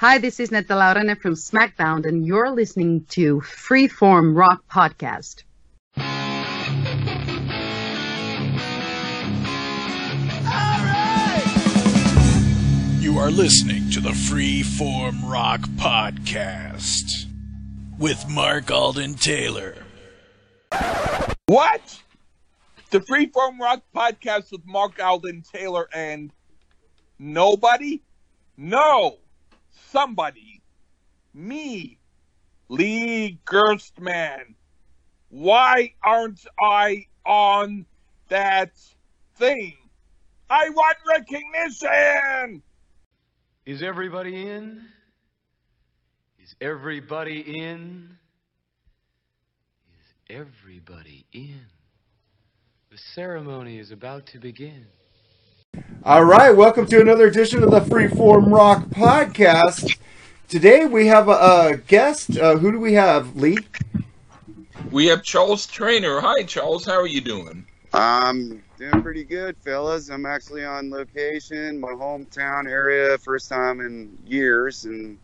Hi, this is Netta Laurene from SmackDown, and you're listening to Freeform Rock Podcast. You are listening to the Freeform Rock Podcast with Mark Alden Taylor. What? The Freeform Rock Podcast with Mark Alden Taylor and nobody? No, somebody. Me, Lee Gerstmann. Why aren't I on that thing? I want recognition! Is everybody in? Is everybody in? Is everybody in? The ceremony is about to begin. All right, welcome to another edition of the Freeform Rock Podcast. Today we have a, a guest. Uh, who do we have, Lee? We have Charles Trainer. Hi, Charles. How are you doing? I'm doing pretty good, fellas. I'm actually on location, my hometown area, first time in years, and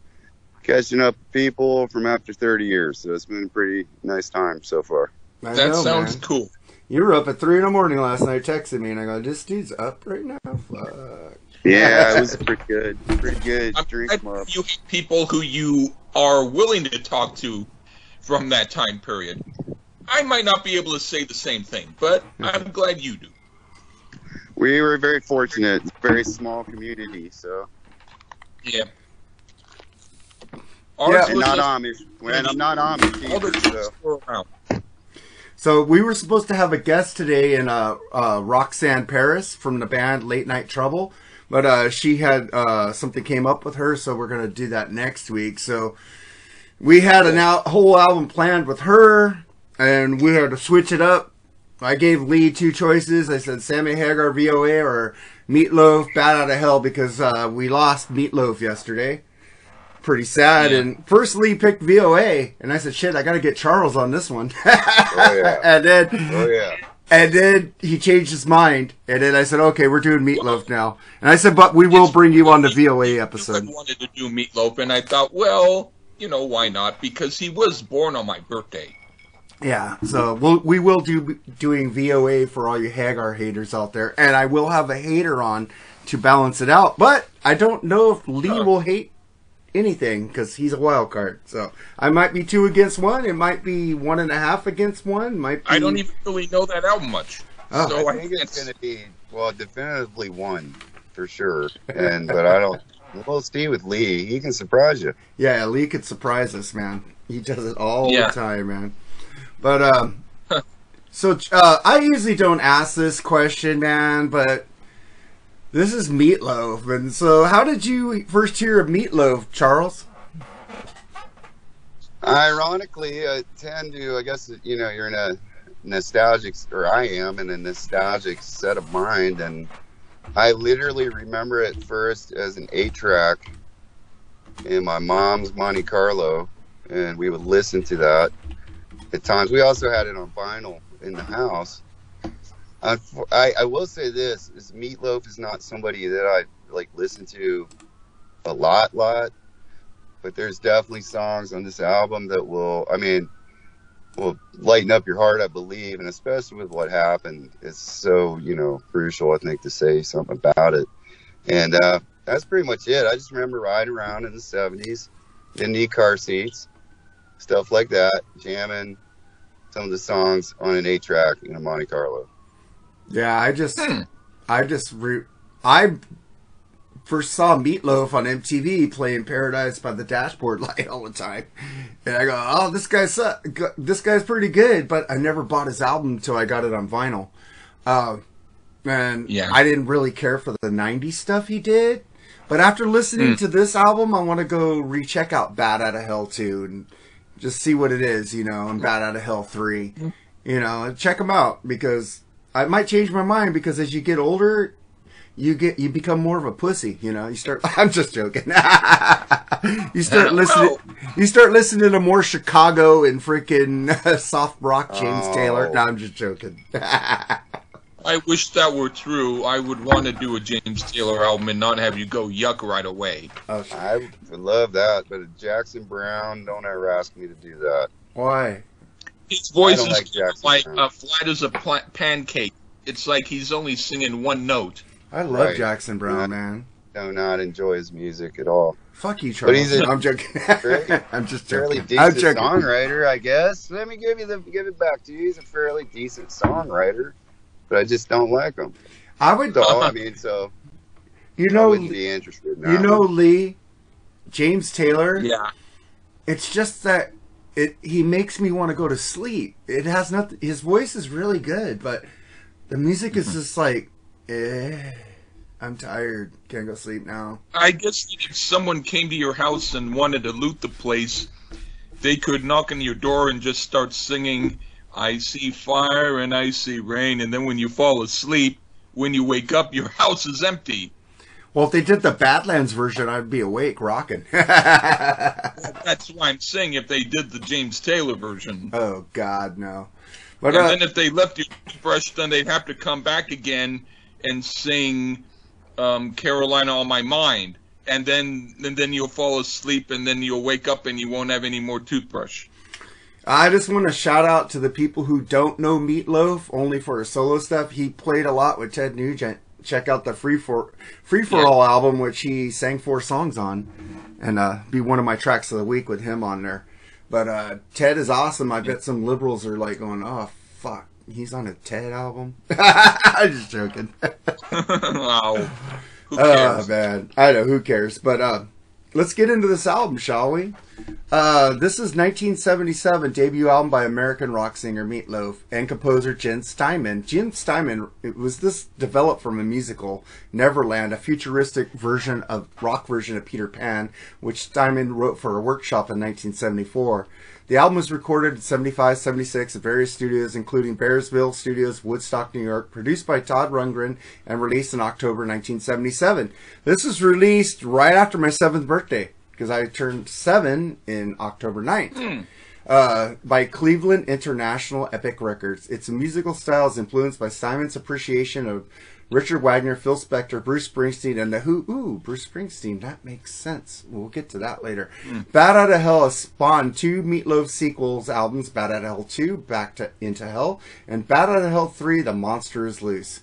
catching up with people from after 30 years. So it's been a pretty nice time so far. I that know, sounds man. cool. You were up at three in the morning last night, texting me, and I go, "This dude's up right now." Fuck. Yeah, it was pretty good. Pretty good. I'm glad you have people who you are willing to talk to from that time period. I might not be able to say the same thing, but I'm glad you do. We were very fortunate. Very small community, so Yeah. Yeah. Ours and not a- Amish. And I'm not Amish all the either, so were around. So we were supposed to have a guest today in uh, uh, Roxanne Paris from the band Late Night Trouble, but uh, she had uh, something came up with her, so we're gonna do that next week. So we had a al- whole album planned with her, and we had to switch it up. I gave Lee two choices. I said Sammy Hagar VOA or Meatloaf Bat Out of Hell because uh, we lost Meatloaf yesterday. Pretty sad. Yeah. And first Lee picked VOA, and I said, "Shit, I got to get Charles on this one." Oh, yeah. and then Oh yeah. and then he changed his mind, and then I said, "Okay, we're doing Meatloaf now." And I said, "But we will bring you on the VOA episode." had wanted to do Meatloaf, and I thought, well, you know, why not? Because he was born on my birthday. Yeah, so we'll, we will do doing VOA for all you Hagar haters out there, and I will have a hater on to balance it out. But I don't know if Lee Huh. will hate anything because he's a wild card. So I might be two against one. It might be one and a half against one. Might be, I don't even really know that album much. Oh. so I I think can't. it's going to be well, definitively one for sure. And but I don't. We'll see with Lee. He can surprise you. Yeah, Lee could surprise us, man. He does it all Yeah. the time, man. But um, so uh, I usually don't ask this question, man, but this is Meatloaf, and so how did you first hear of Meatloaf, Charles? Ironically, I tend to, I guess, you know, you're in a nostalgic, or I am in a nostalgic set of mind. And I literally remember it first as an eight track in my mom's Monte Carlo. And we would listen to that at times. We also had it on vinyl in the house. I, I will say this is Meatloaf is not somebody that I like listen to a lot, lot but there's definitely songs on this album that will i mean will lighten up your heart i believe and especially with what happened it's so you know crucial i think to say something about it. And uh, that's pretty much it. I just remember riding around in the 70s didn't need car seats stuff like that jamming some of the songs on an 8 track in a monte carlo Yeah, I just, Hmm. I just, re- I first saw Meatloaf on MTV playing "Paradise by the Dashboard Light" all the time, and I go, "Oh, this guy's su- this guy's pretty good," but I never bought his album until I got it on vinyl. Uh, and Yeah. I didn't really care for the '90s stuff he did, but after listening to this album, I want to go recheck out "Bat Out of Hell" too, and just see what it is, you know, and "Bat Out of Hell" three, you know, and check them out because I might change my mind because as you get older, you get you become more of a pussy. You know, you start. I'm just joking. you start listening. You start listening to more Chicago and freaking soft rock James Oh. Taylor. No, I'm just joking. I wish that were true. I would want to do a James Taylor album and not have you go yuck right away. Oh, sh- I would love that, but Jackson Browne, don't ever ask me to do that. why? His voice is like Jackson like Brown. uh, flat as a pla- pancake. It's like he's only singing one note. I love Right. Jackson Browne, Yeah. man. Do not enjoy his music at all. Fuck you, But Charles. he's a I'm joking. very- I'm just Fairly joking. I'm decent joking. songwriter, I guess. Let me give you the give it back to you. He's a fairly decent songwriter, but I just don't like him. I would, So I mean, so you know, wouldn't be interested. in you know. Lee, James Taylor. Yeah. It's just that it he makes me want to go to sleep. It has nothing. His voice is really good, but the music Mm-hmm. is just like, eh. I'm tired. Can't go sleep now. I guess if someone came to your house and wanted to loot the place, they could knock on your door and just start singing, I see fire and I see rain. And then when you fall asleep, when you wake up, your house is empty. Well, if they did the Badlands version, I'd be awake, rocking. That's why I'm saying if they did the James Taylor version. oh God, no. But and uh, then if they left your toothbrush, then they'd have to come back again and sing um, Carolina on My Mind. And then, and then you'll fall asleep, and then you'll wake up, and you won't have any more toothbrush. I just want to shout out to the people who don't know Meatloaf only for his solo stuff. He played a lot with Ted Nugent. Check out the Free for Free for All album, which he sang four songs on, and uh, be one of my tracks of the week with him on there. But uh, Ted is awesome. I bet some liberals are like going, "Oh fuck, he's on a Ted album." I'm just joking. wow. Who Oh cares? man, I know who cares. But uh, let's get into this album, shall we? Uh, this is 1977 debut album by American rock singer Meatloaf and composer Jim Steinman. Jim Steinman it was this developed from a musical Neverland, a futuristic version of rock version of Peter Pan, which Steinman wrote for a workshop in 1974. The album was recorded in 75, 76 at various studios, including Bearsville Studios, Woodstock, New York, produced by Todd Rundgren, and released in October 1977. This was released right after my seventh birthday, because I turned seven in October 9th. Uh, by Cleveland International Epic Records. Its musical style is influenced by Steinman's appreciation of Richard Wagner, Phil Spector, Bruce Springsteen, and the Who. Ooh, Bruce Springsteen. That makes sense. We'll get to that later. Hmm. Bat Out of Hell has spawned two Meatloaf sequels albums, Bat Out of Hell 2, Back to Into Hell, and Bat Out of Hell 3, The Monster is Loose.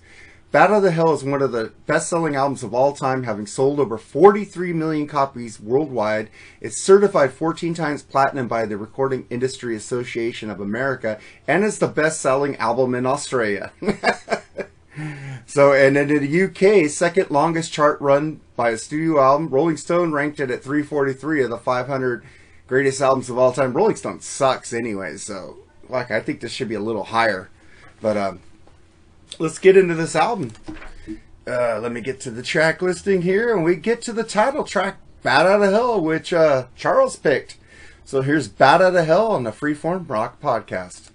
Bat Out of Hell is one of the best-selling albums of all time, having sold over 43 million copies worldwide. It's certified 14 times platinum by the Recording Industry Association of America, and is the best-selling album in Australia. so, and then in the UK, second longest chart run by a studio album, Rolling Stone ranked it at 343 of the 500 greatest albums of all time. Rolling Stone sucks anyway, so like I think this should be a little higher. But um, let's get into this album. Uh, let me get to the track listing here, and we get to the title track, "Bat Out of Hell," which uh, Charles picked. So here's "Bat Out of Hell" on the Freeform Rock Podcast.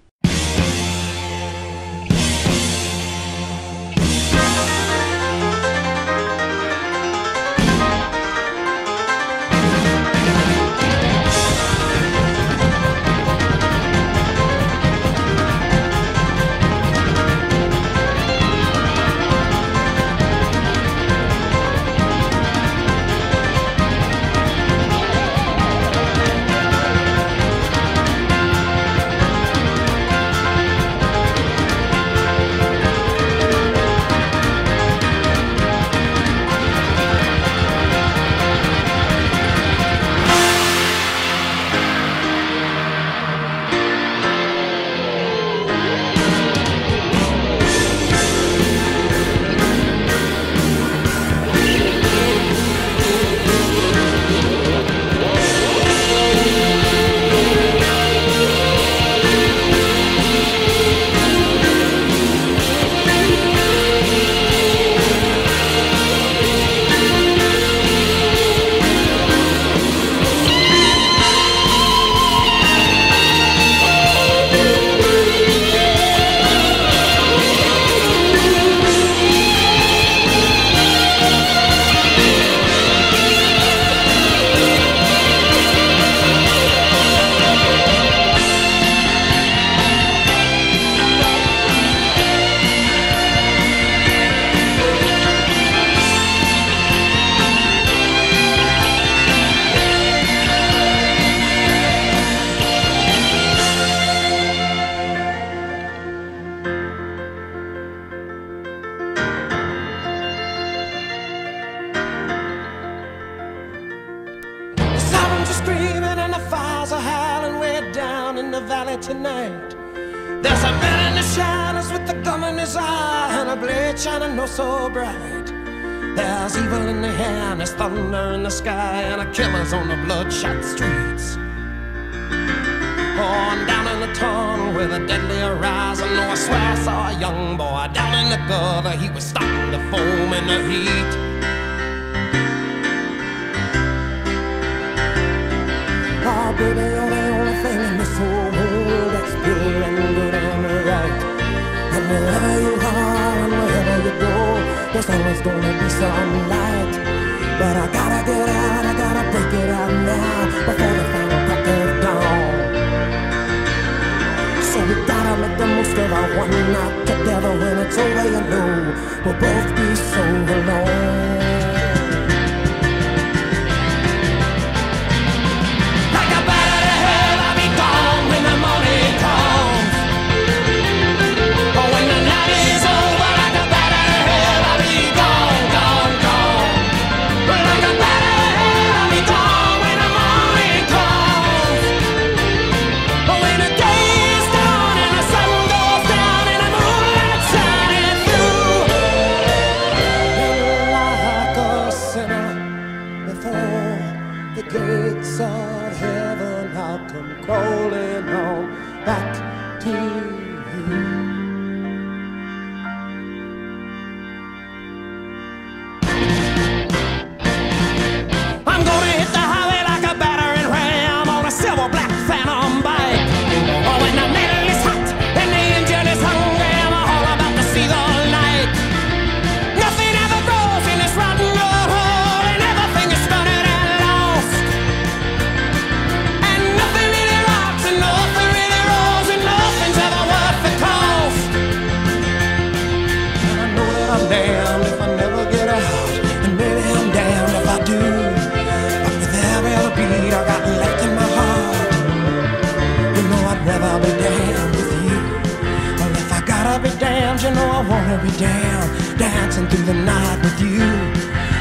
Gotta be damned, you know I wanna be damned, dancing through the night with you.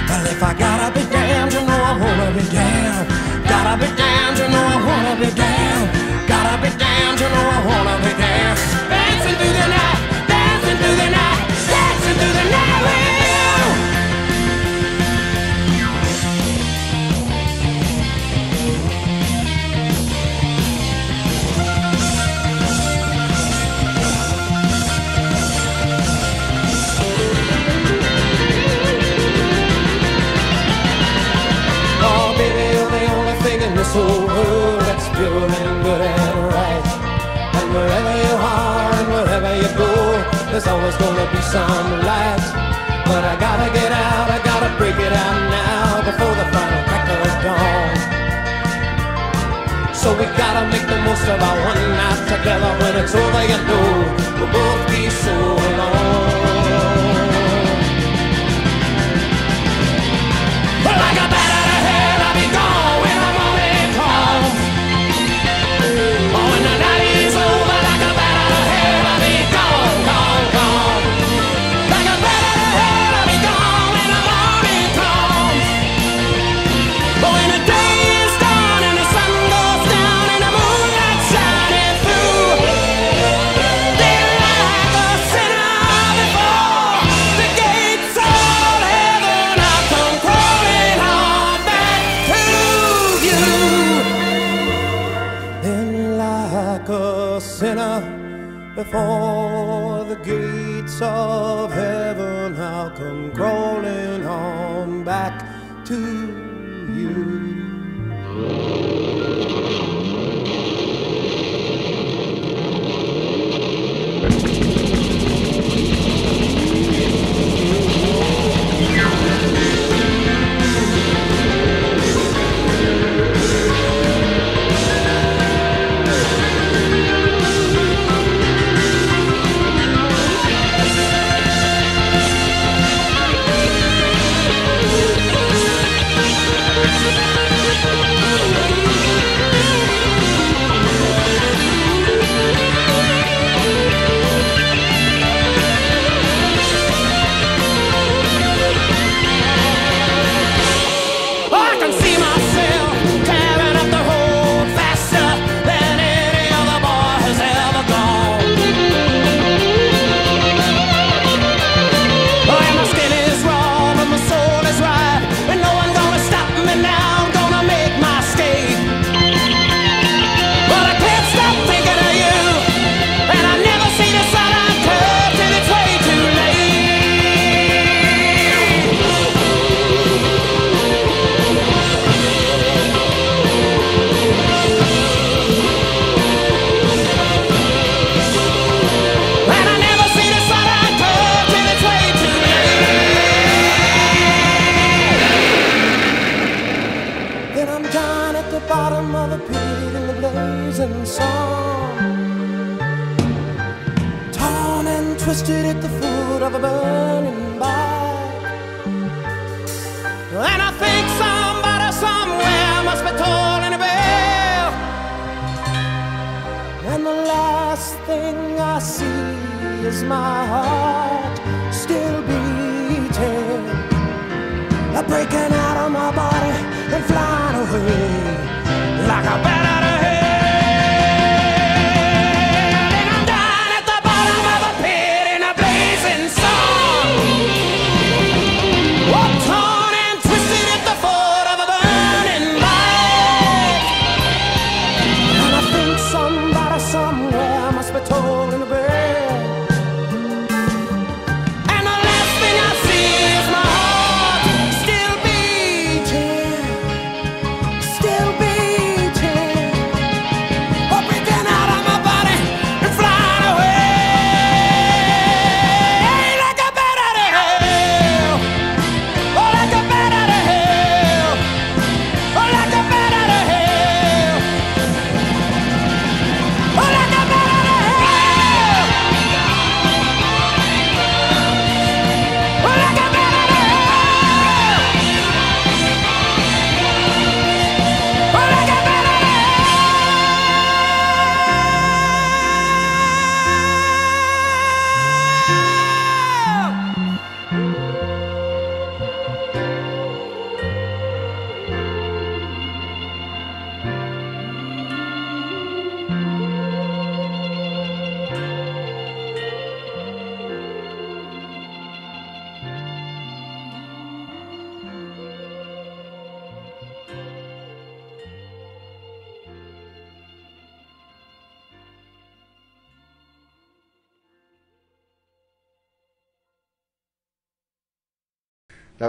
Well, if I gotta be damned, you know I wanna be damned, gotta be damned, you know I wanna be damned, gotta be damned, you know I wanna be damned. you go, there's always gonna be some light. But I gotta get out, I gotta break it out now before the final crack of dawn. So we gotta make the most of our one night together. When it's over, you know we'll both be so alone. fall.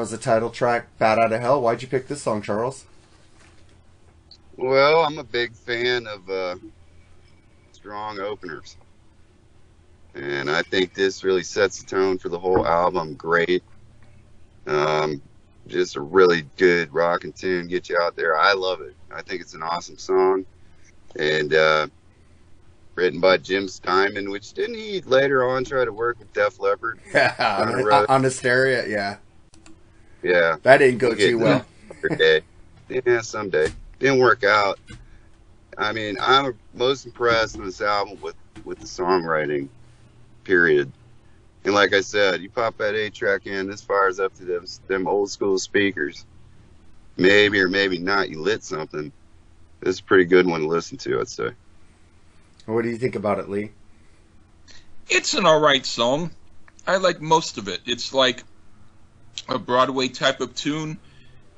Was the title track, Bat Out of Hell. Why'd you pick this song, Charles? Well, I'm a big fan of uh, strong openers. And I think this really sets the tone for the whole album. Great. Um, just a really good rocking tune. Get you out there. I love it. I think it's an awesome song. And uh, written by Jim Steinman, which didn't he later on try to work with Def Leppard? Yeah, On the on, road. on Hysteria, yeah. Yeah. That didn't go We'll too well. that day. Yeah, someday. Didn't work out. I mean, I'm most impressed with this album with with the songwriting. Period. And like I said, you pop that eight track in, this fires up to them them old school speakers. Maybe or maybe not, you lit something. This is a pretty good one to listen to, I'd say. What do you think about it, Lee? It's an alright song. I like most of it. It's like a Broadway type of tune,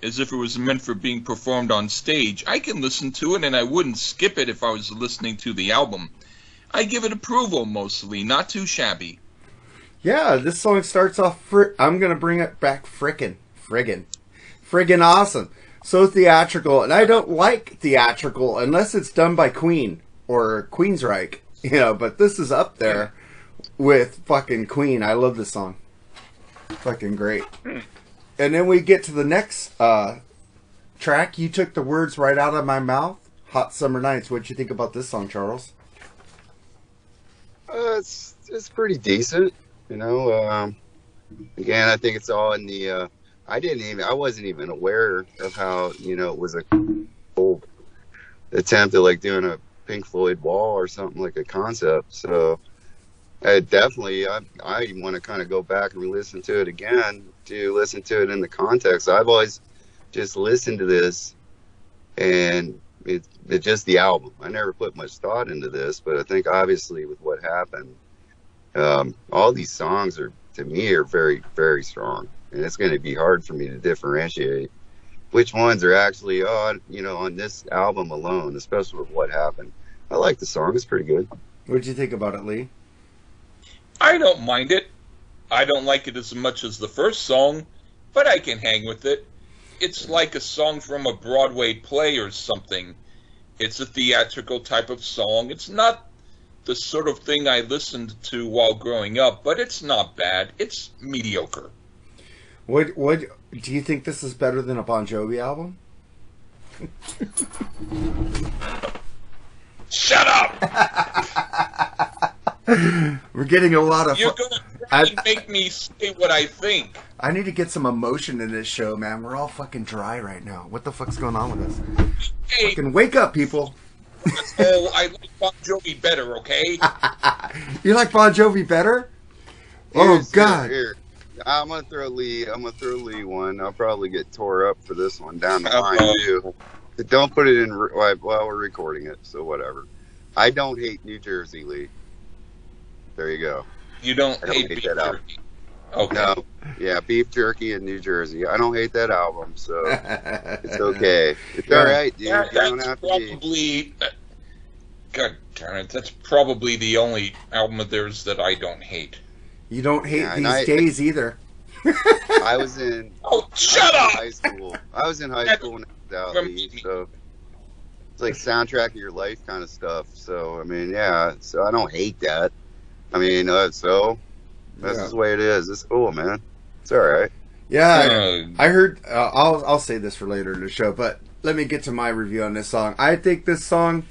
as if it was meant for being performed on stage. I can listen to it and I wouldn't skip it if I was listening to the album. I give it approval mostly, not too shabby. Yeah, this song starts off. Fr- I'm gonna bring it back. Frickin', friggin', friggin' awesome. So theatrical, and I don't like theatrical unless it's done by Queen or Queensryche, you know. But this is up there with fucking Queen. I love this song. Fucking great. And then we get to the next uh, track. You took the words right out of my mouth. Hot summer nights. What'd you think about this song, Charles? Uh, it's it's pretty decent, you know. Um, again, I think it's all in the. Uh, I didn't even. I wasn't even aware of how you know it was a whole attempt at like doing a Pink Floyd wall or something like a concept. So, I definitely. I I want to kind of go back and re-listen to it again to listen to it in the context. I've always just listened to this, and it, it's just the album. I never put much thought into this, but I think obviously with what happened, um, all these songs are to me are very very strong, and it's going to be hard for me to differentiate which ones are actually on you know on this album alone, especially with what happened. I like the song; it's pretty good. What did you think about it, Lee? I don't mind it. I don't like it as much as the first song, but I can hang with it. It's like a song from a Broadway play or something. It's a theatrical type of song. It's not the sort of thing I listened to while growing up, but it's not bad. It's mediocre. What what do you think this is better than a Bon Jovi album? Shut up! We're getting a lot of. You're fu- gonna try I- make me say what I think. I need to get some emotion in this show, man. We're all fucking dry right now. What the fuck's going on with us? Hey, Fucking wake up, people. oh, I like Bon Jovi better, okay? You like Bon Jovi better? Oh God. Here, I'm gonna throw Lee. I'm gonna throw Lee one. I'll probably get tore up for this one down the line too. Don't put it in re- while while we're recording it. So whatever. I don't hate New Jersey, Lee. There you go. You don't I don't hate hate beef that album. jerky. Okay. No, yeah, beef jerky in New Jersey. I don't hate that album, so it's it's okay. It's Yeah. all right, dude. That- you don't that's have to be. probably. uh, God darn it! That's probably the only album of theirs that I don't hate. You don't hate Yeah, these I- days either. I was in Oh, shut I was in up! high school. I was in high That- school when I was out From- east, so it's like soundtrack of your life kind of stuff. So I mean, yeah. So I don't hate that. I mean, uh, so this Yeah. is the way it is. It's cool, man. It's all right. Yeah, Uh, I heard. Uh, I'll I'll say this for later in the show, but let me get to my review on this song. I think this song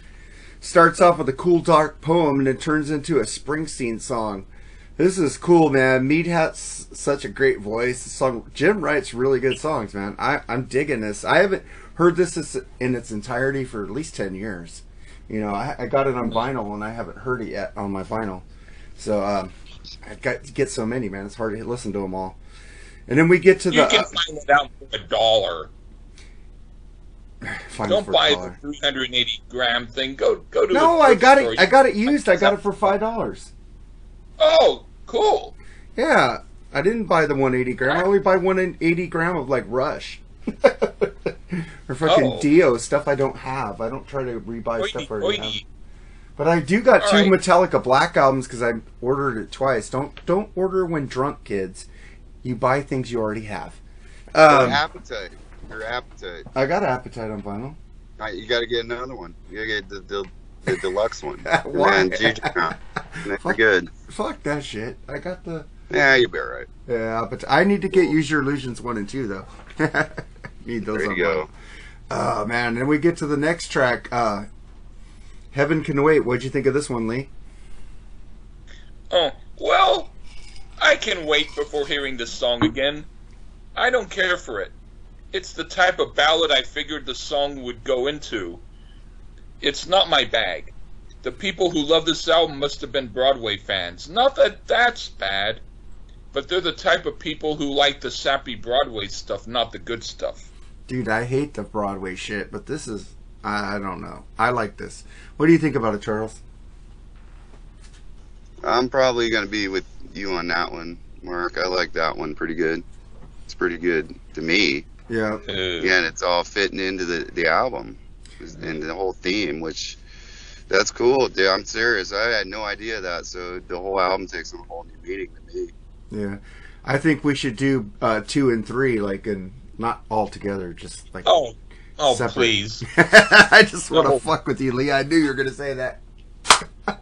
starts off with a cool dark poem and it turns into a Springsteen song. This is cool, man. Meat has such a great voice. The song Jim writes really good songs, man. I I'm digging this. I haven't heard this in its entirety for at least ten years. You know, I, I got it on vinyl and I haven't heard it yet on my vinyl. So um, I got to get so many, man. It's hard to listen to them all. And then we get to you the You can uh, find it out for a dollar. Don't buy the 380 gram thing. Go go to. No, I got store. it. I got it used. I got it for five dollars. Oh, cool. Yeah, I didn't buy the 180 gram. I only buy 180 gram of like Rush or fucking Oh. Dio stuff I don't have. I don't try to rebuy stuff I Oity, already have. But I do got All two right. Metallica Black albums because I ordered it twice. Don't don't order when drunk, kids. You buy things you already have. Your Um, appetite. Your appetite. I got Appetite on vinyl. Right, you got to get another one. You got to get the, the, the deluxe one. Why? And. They're good. Fuck that shit. I got the Yeah, you'll be all right. yeah, but I need to get Use Your Illusions one and two though. need those There on you go. Oh man, then we get to the next track. Uh, Heaven Can Wait. What'd you think of this one, Lee? Oh, well, I can wait before hearing this song again. I don't care for it. It's the type of ballad I figured the song would go into. It's not my bag. The people who love this album must have been Broadway fans. Not that that's bad, but they're the type of people who like the sappy Broadway stuff, not the good stuff. Dude, I hate the Broadway shit, but this is I, I don't know. I like this. What do you think about it, Charles? I'm probably going to be with you on that one, Mark. I like that one pretty good. It's pretty good to me. Yeah. Uh, Yeah, and it's all fitting into the, the album and the whole theme, which that's cool, dude. I'm serious. I had no idea that, so the whole album takes on a whole new meaning to me. Yeah. I think we should do uh, two and three, like, and not all together, just like. Oh, oh, Separate. please. I just want to No. fuck with you, Lee. I knew you were gonna say that.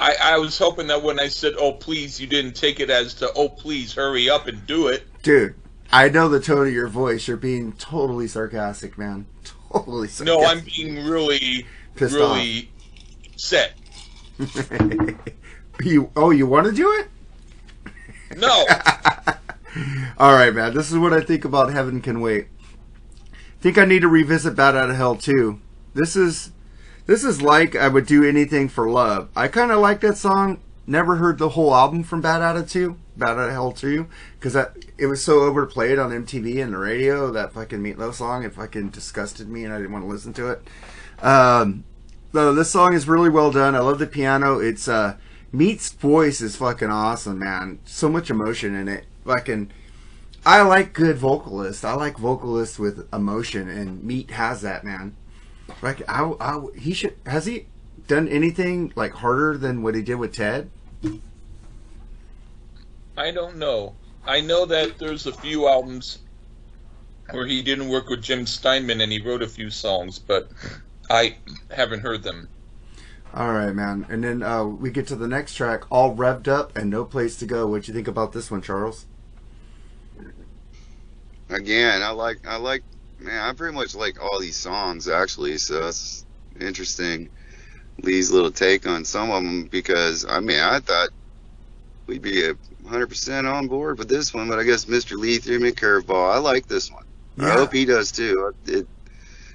I, I was hoping that when I said, oh, please, you didn't take it as to, oh, please, hurry up and do it. Dude, I know the tone of your voice. You're being totally sarcastic, man. Totally sarcastic. No, I'm being really, Pissed really set. you. Oh, you want to do it? No. All right, man. This is what I think about Heaven Can Wait. Think I need to revisit Bat Out of Hell too. This is this is like I would do anything for love. I kind of like that song. Never heard the whole album from Bad Out of Two, Bat Out of Hell Two, because it was so overplayed on MTV and the radio that fucking Meatloaf song. It fucking disgusted me, and I didn't want to listen to it. Um, though this song is really well done. I love the piano. It's uh, Meat's voice is fucking awesome, man. So much emotion in it. Fucking, I like good vocalists. I like vocalists with emotion, and Meat has that, man. Like, I, I, he should has he done anything like harder than what he did with Ted? I don't know. I know that there's a few albums where he didn't work with Jim Steinman and he wrote a few songs, but I haven't heard them. All right, man. And then uh, we get to the next track, all revved up and no place to go. What do you think about this one, Charles? Again, I like I like Man, I pretty much like all these songs actually, so that's interesting. Lee's little take on some of them because I mean I thought we'd be a 100% on board with this one, but I guess Mr. Lee threw me a curveball. I like this one. I hope he does too. It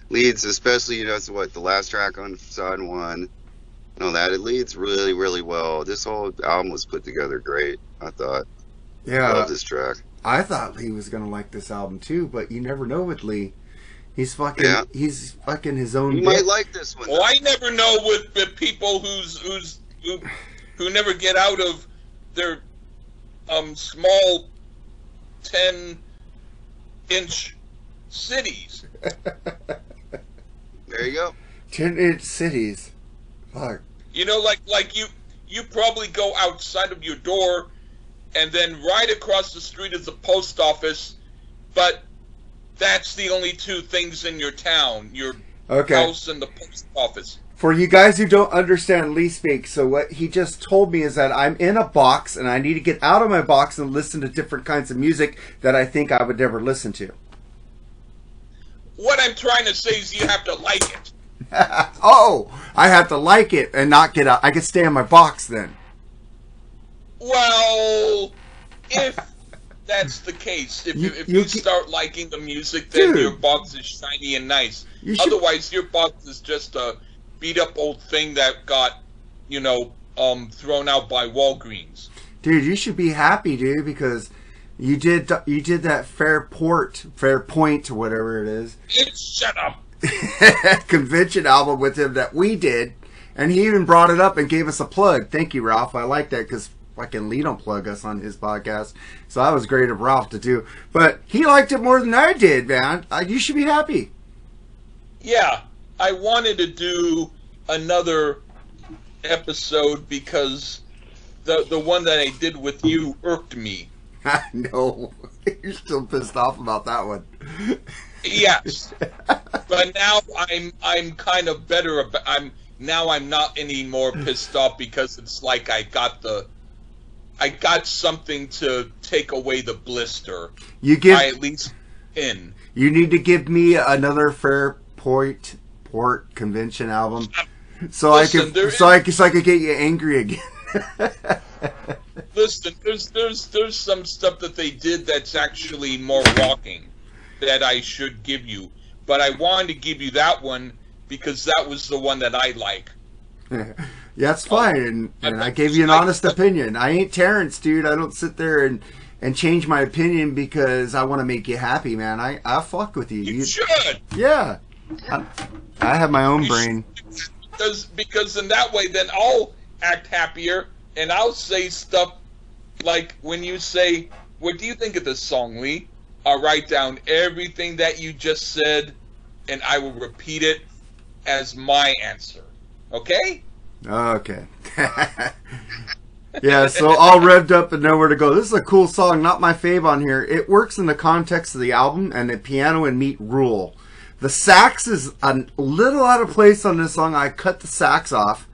leads, especially you know, it's what the last track on side one. and all that it leads really, really well. This whole album was put together great. I thought. Yeah, I Love this track. I thought Lee was gonna like this album too, but you never know with Lee. He's fucking. Yeah. He's fucking his own. You bitch. might like this one. Well, I never know with, with people who's who's who, who never get out of their um small ten inch cities. There you go. Ten inch cities. Fuck. You know, like like you you probably go outside of your door, and then right across the street is the post office, but that's the only two things in your town: your Okay. house and the post office. For you guys who don't understand Lee speak, so what he just told me is that I'm in a box and I need to get out of my box and listen to different kinds of music that I think I would never listen to. What I'm trying to say is you have to like it. oh, I have to like it and not get out. I can stay in my box then. Well, if that's the case, if You- you, if you you, start liking the music, then Dude. your box is shiny and nice. You should- Otherwise, your box is just a beat up old thing that got, you know, um, thrown out by Walgreens. Dude, you should be happy, dude, because you did you did that Fairport, Fairpoint, or whatever it is, It, shut up. convention album with him that we did, and he even brought it up and gave us a plug. Thank you, Ralph. I like that because fucking Lee don't plug us on his podcast, so that was great of Ralph to do. But he liked it more than I did, man. Uh, you should be happy. Yeah, I wanted to do another episode because the the one that I did with you irked me. I know you're still pissed off about that one. Yes, but now I'm I'm kind of better. About, I'm now I'm not any more pissed off because it's like I got the I got something to take away the blister. You give I at least in. You need to give me another Fairport Port convention album, so Listen, I could so I could so I could get you angry again. Listen, there's there's there's some stuff that they did that's actually more rocking that I should give you, but I wanted to give you that one because that was the one that I like. yeah, that's fine, and, and I gave you an honest opinion. I ain't Terrence, dude. I don't sit there and and change my opinion because I want to make you happy, man. I I fuck with you. You You- should. yeah, I, I have my own You brain. because because in that way then I'll act happier and I'll say stuff like when you say what do you think of this song Lee I'll write down everything that you just said and I will repeat it as my answer okay Okay. yeah, so all revved up and nowhere to go. This is a cool song, not my fave on here. It works in the context of the album, and the piano and meat rule. The sax is a little out of place on this song. I cut the sax off.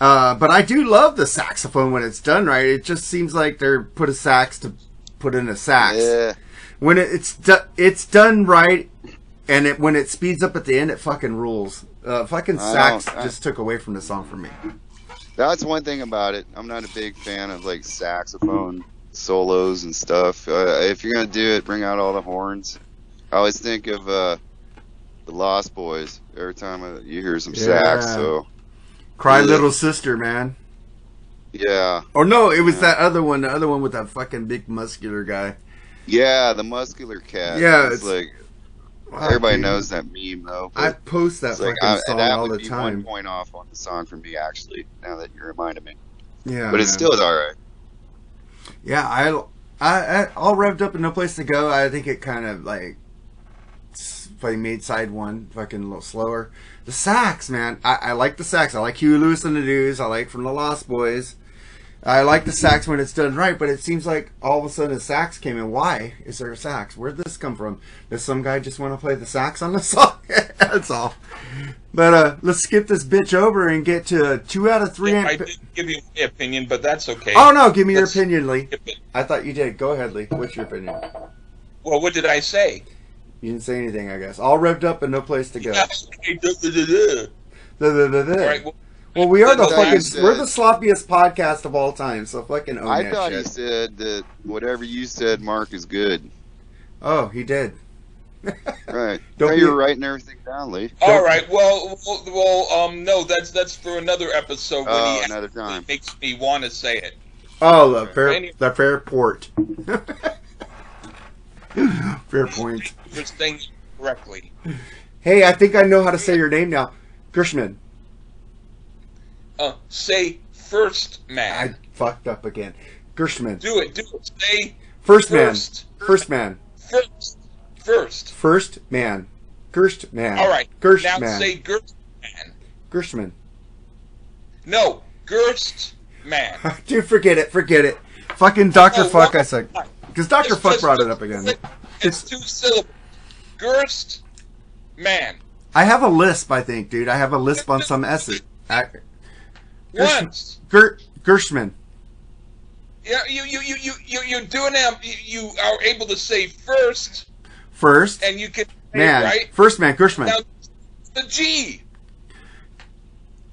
Uh, but I do love the saxophone when it's done right. It just seems like they're put a sax to put in a sax. Yeah. When it, it's do, it's done right, and it when it speeds up at the end, it fucking rules. Uh, fucking sax I- just took away from the song for me. That's one thing about it. I'm not a big fan of like saxophone solos and stuff. Uh, if you're gonna do it, bring out all the horns. I always think of uh, the Lost Boys every time uh, you hear some sax. So Cry Yeah. Little Sister, man. yeah, Or no, it was Yeah. that other one, the other one with that fucking big muscular guy. yeah, the muscular cat. Yeah, it's, it's- like everybody dude. knows that meme though. I post that it's like fucking I, song that all would the be time. one point off on the song for me actually. Now that you reminded me, Yeah, but it still is all right. Yeah, I, I, I, all revved up and no place to go. I think it kind of like, I made side one fucking a little slower. The sax, man, I, I like the sax. I like Huey Lewis and the News. I like from the Lost Boys. I like the sax when it's done right, but it seems like all of a sudden a sax came in. Why is there a sax? Where'd this come from? Does some guy just want to play the sax on the song? That's all. But uh, let's skip this bitch over and get to two out of three. I amp- did give you my opinion but that's okay oh no, give me your Let's- opinion, Lee. I thought you did. Go ahead, Lee. What's your opinion? well what did I say You didn't say anything, I guess. All revved up and no place to go. Yeah. All right, well, Well, we are the I thought you fucking said- we're the sloppiest podcast of all time. So fucking own I that thought shit. he said that whatever you said, Mark, is good. Oh, he did. Right. Don't be- you're writing everything down, Lee. all right. Well, well, well, um, no, that's that's for another episode when Oh, he another time. makes me want to say it. Oh, the fair Any- the fair port. fair point. For saying correctly. Hey, I think I know how to say your name now. Gershman. Uh, say first man. I fucked up again. Gershman. Do it. Do it. Say First man. first. First man. First. First. First man. Gerst man. All right. Gerst now man. say Gerst man. Gershman. No, Gerst man. Dude, forget it. Forget it. Fucking Dr. Oh, Fuck. I said. Because Dr. Fuck just- brought it up again. It's It's, two syllables. Gerst man. I have a lisp, I think, dude. I have a lisp on some S's. I- Gerst- Once. Ger, Gershman. Yeah, you you you you you you're doing it. You you are able to say first, First and you can say man. right. First man. Gershman. Now the G.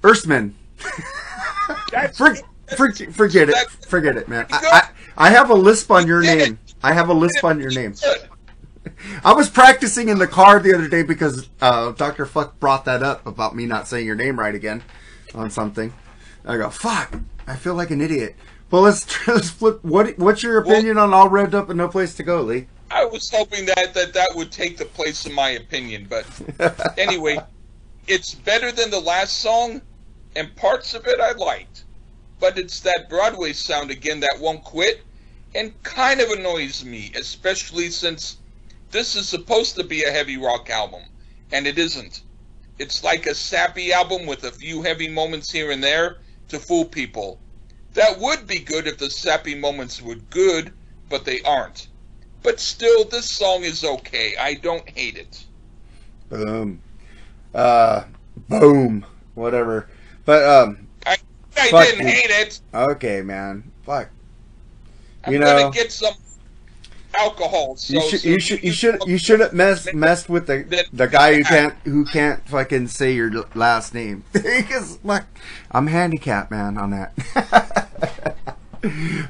Erstman. That's For, for, forget it. Forget it, man. I, I, I have a lisp on your name. I have a lisp on your name. I was practicing in the car the other day because uh, Dr. Fuck brought that up about me not saying your name right again on something. I go, fuck, I feel like an idiot. Well, let's, let's flip. What, what's your opinion on All Revved Up and No Place to Go, Lee? I was hoping that, that that would take the place of my opinion, but anyway, it's better than the last song, and parts of it I liked. But it's that Broadway sound again that won't quit, and kind of annoys me, especially since this is supposed to be a heavy rock album, and it isn't. It's like a sappy album with a few heavy moments here and there to fool people. That would be good if the sappy moments were good, but they aren't. But still, this song is okay. I don't hate it. Boom. Uh, boom. Whatever. But, um, I, I didn't you. hate it. okay, man. Fuck. I'm You gonna get some alcohol. So, You should, so you should, you should, you should have messed messed with the the guy who can't who can't fucking say your last name because like I'm handicapped, man, on that.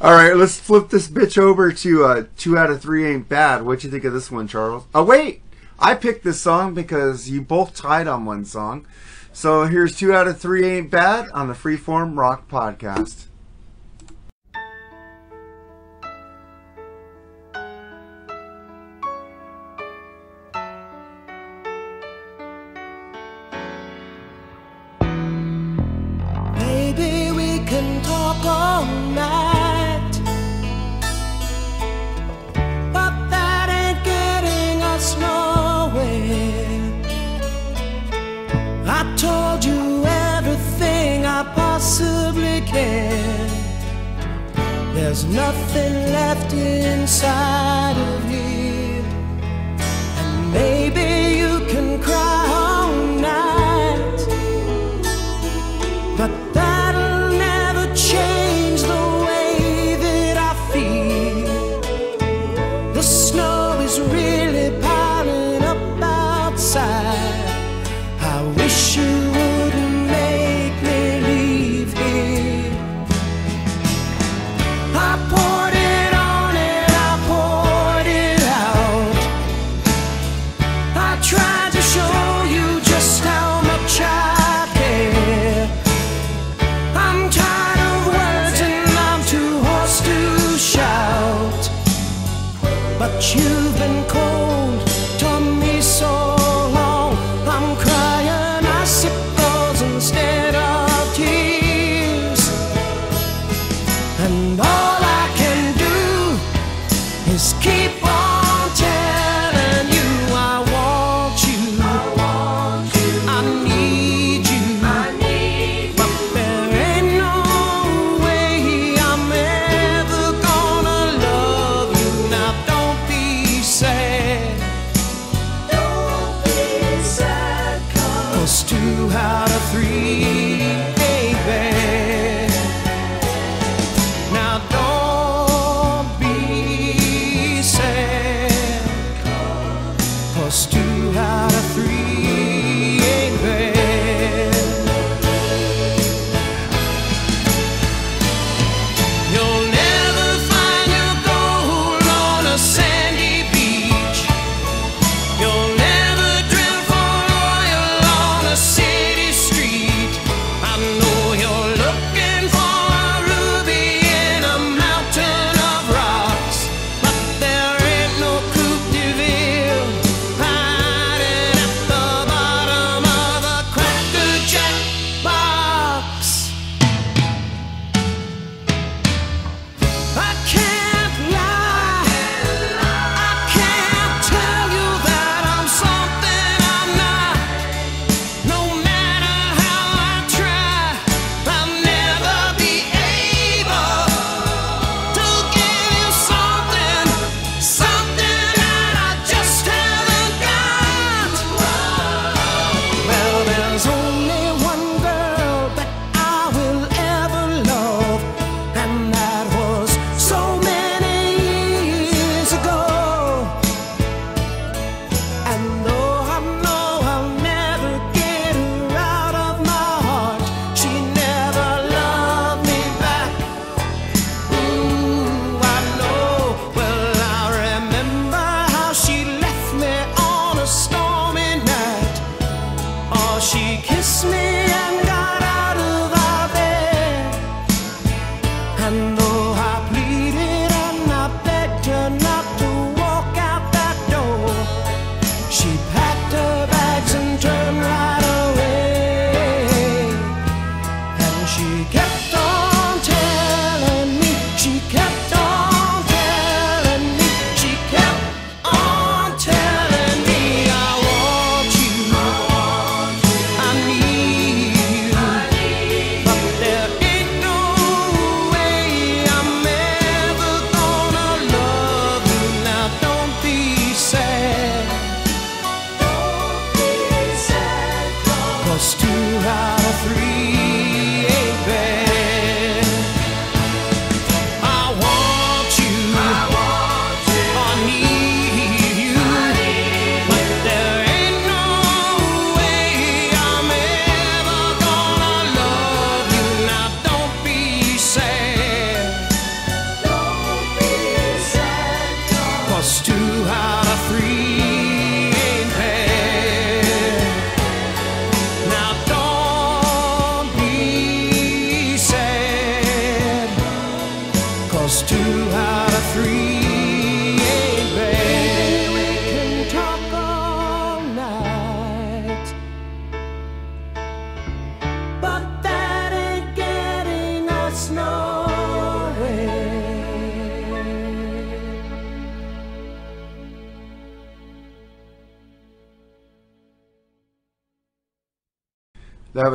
All right, let's flip this bitch over to uh, two out of three ain't bad. What you think of this one, Charles? Oh wait, I picked this song because you both tied on one song. So here's two out of three ain't bad on the Freeform Rock podcast. There's nothing left inside of here. And maybe you can cry all night. But that'll never change the way that I feel. The snow is really piling up outside. I wish you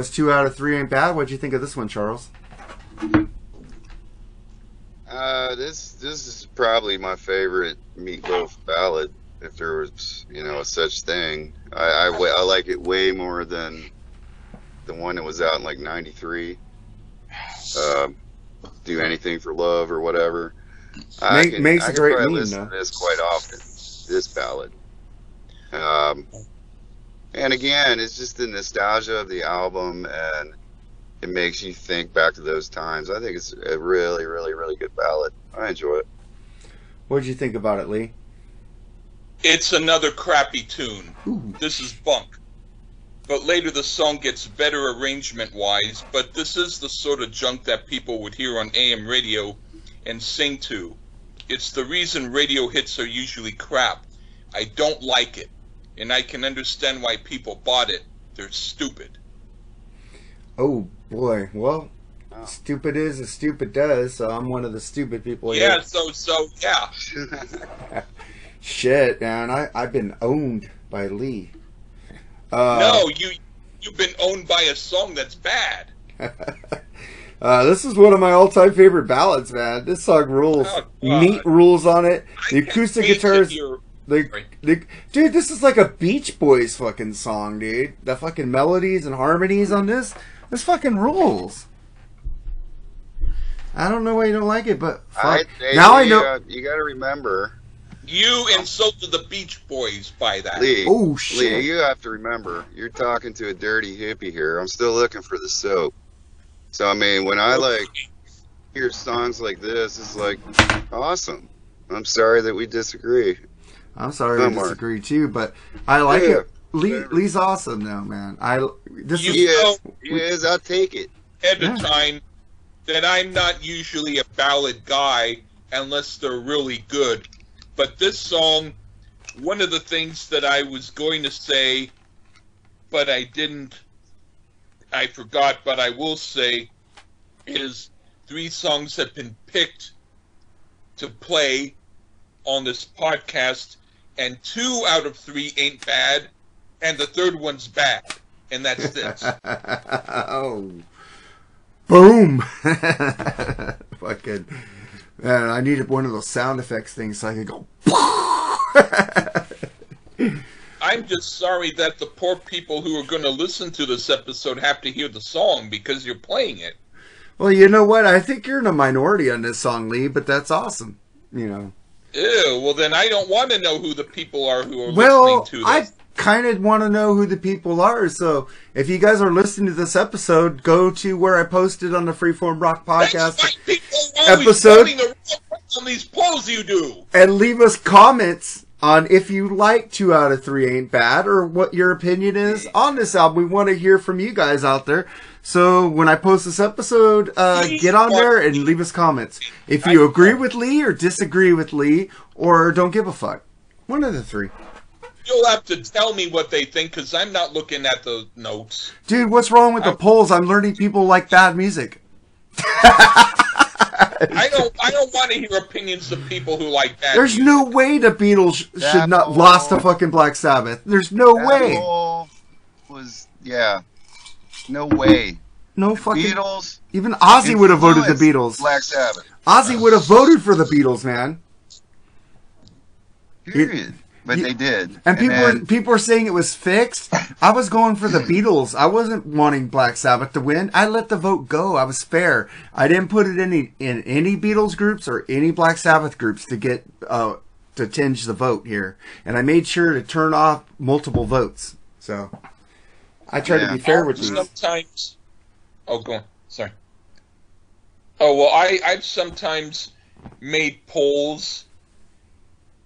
was two out of three ain't bad. What'd you think of this one, Charles? Uh, this this is probably my favorite Meat Loaf ballad, if there was you know a such thing. I, I I like it way more than the one that was out in like '93. Um, Do anything for love or whatever. I Make- can, makes I a great meme, listen to this quite often. This ballad. Um, and again, it's just the nostalgia of the album, and it makes you think back to those times. I think it's a really, really, really good ballad. I enjoy it. What did you think about it, Lee? It's another crappy tune. Ooh. This is bunk. But later the song gets better arrangement wise, but this is the sort of junk that people would hear on AM radio and sing to. It's the reason radio hits are usually crap. I don't like it, and I can understand why people bought it. They're stupid. Oh boy. Well, Oh. stupid is as stupid does. So I'm one of the stupid people here. Yeah, here. so so yeah. Shit, man. I I've been owned by Lee. Uh, no, you you've been owned by a song that's bad. uh, this is one of my all-time favorite ballads, man. This song rules. Oh, God. Neat rules on it. The I acoustic guitars. you're- The, Right. the, dude, this is like a Beach Boys fucking song, dude. The fucking melodies and harmonies on this, this fucking rules. I don't know why you don't like it, but I, fuck. hey, now I know. uh, you got to remember, You insulted the Beach Boys by that. Lee. Oh Lee, shit! you have to remember, you're talking to a dirty hippie here. I'm still looking for the soap. So I mean, when I like hear songs like this, it's like awesome. I'm sorry that we disagree. I'm sorry Come I disagree too, but I like Yeah, it. Lee. Lee's awesome though, man. I this You is He is. know- He is. I'll take it. At Yeah. a time that I'm not usually a ballad guy unless they're really good. But this song, one of the things that I was going to say, but I didn't, I forgot, but I will say, is three songs have been picked to play on this podcast, and two out of three ain't bad, and the third one's bad, and that's this. oh, boom! fucking man, I needed one of those sound effects things so I could go. I'm just sorry that the poor people who are going to listen to this episode have to hear the song because you're playing it. well, you know what? I think you're in a minority on this song, Lee, but that's awesome. You know. Ew, well then I don't want to know who the people are who are Well, listening to this. I kind of want to know who the people are. So if you guys are listening to this episode, go to where I posted on the Freeform Rock podcast episode- the on these polls you do. and leave us comments on if you like two out of three ain't bad or what your opinion is on this album. We want to hear from you guys out there. So when I post this episode, uh, get on there and leave us comments. If you agree with Lee or disagree with Lee or don't give a fuck. One of the three. You'll have to tell me what they think because I'm not looking at the notes. Dude, what's wrong with the polls? I'm learning people like bad music. I don't. I don't want to hear opinions of people who like that. There's no way the Beatles That should not whole- lost to fucking Black Sabbath. There's no That way. was yeah. No way. No fucking. Beatles. Even Ozzy would have voted the Beatles. Black Sabbath. Ozzy would have voted for the Beatles, man. Period. But You- they did. And people then- were people were saying it was fixed. I was going for the Beatles. I wasn't wanting Black Sabbath to win. I let the vote go. I was fair. I didn't put it any in any Beatles groups or any Black Sabbath groups to get uh to tinge the vote here. And I made sure to turn off multiple votes. So I tried to be fair with these. sometimes. Oh, go on. Sorry. Oh well, I I've sometimes made polls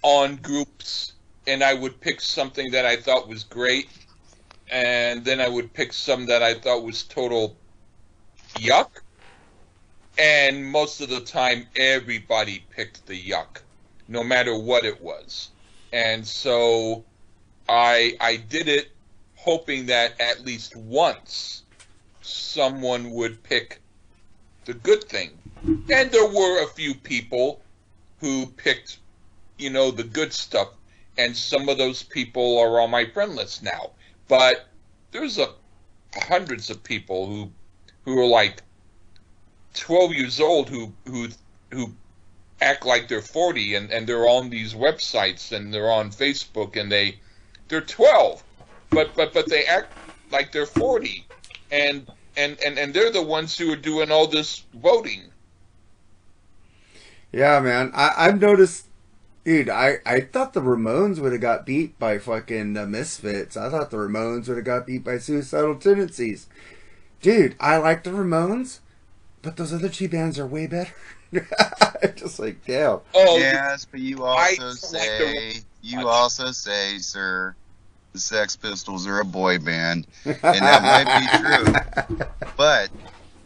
on groups, and I would pick something that I thought was great, and then I would pick some that I thought was total yuck. And most of the time, everybody picked the yuck, no matter what it was. And so, I I did it hoping that at least once someone would pick the good thing. And there were a few people who picked, you know, the good stuff. And some of those people are on my friend list now. But there's a hundreds of people who who are like 12 years old who who who act like they're 40 and, and they're on these websites and they're on Facebook and they they're 12 but but but they act like they're 40 and and and, and they're the ones who are doing all this voting Yeah, man. I, I've noticed, dude. I, I thought the Ramones would have got beat by fucking the Misfits. I thought the Ramones would have got beat by Suicidal Tendencies. Dude, I like the Ramones, but those other two bands are way better. Just like damn. oh Yes, but you also don't like say you also say, sir, the Sex Pistols are a boy band, and that might be true. But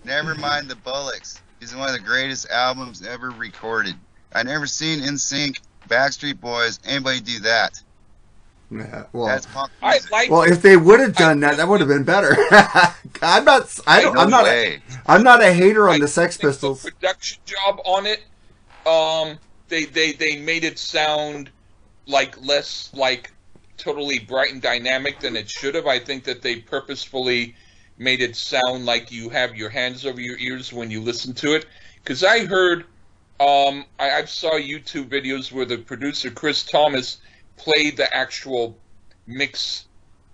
never mind the Bollocks is one of the greatest albums ever recorded. I never seen NSYNC, Backstreet Boys, anybody do that. Yeah, well, That's punk I like well, if they would have done that, that would have been better. I'm not. I don't. No I'm not. A, way. I'm not a hater on I the Sex think Pistols. The production job on it, um, they they they made it sound like less like totally bright and dynamic than it should have. I think that they purposefully made it sound like you have your hands over your ears when you listen to it. Because I heard, um, I, I saw YouTube videos where the producer Chris Thomas played the actual mix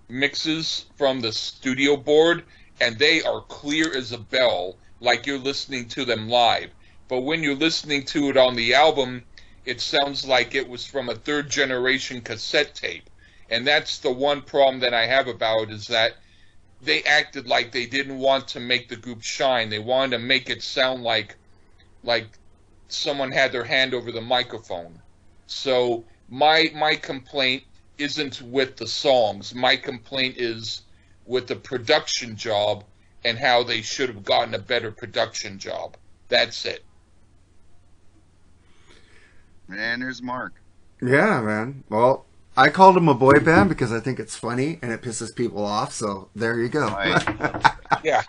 mixes from the studio board, and they are clear as a bell, like you're listening to them live. But when you're listening to it on the album, it sounds like it was from a third generation cassette tape. And that's the one problem that I have about is that they acted like they didn't want to make the group shine. They wanted to make it sound like like someone had their hand over the microphone. So my my complaint isn't with the songs. My complaint is with the production job and how they should have gotten a better production job. That's it. And there's Mark. Yeah, man. Well, I called them a boy band because I think it's funny and it pisses people off. So there you go, Right. Yeah.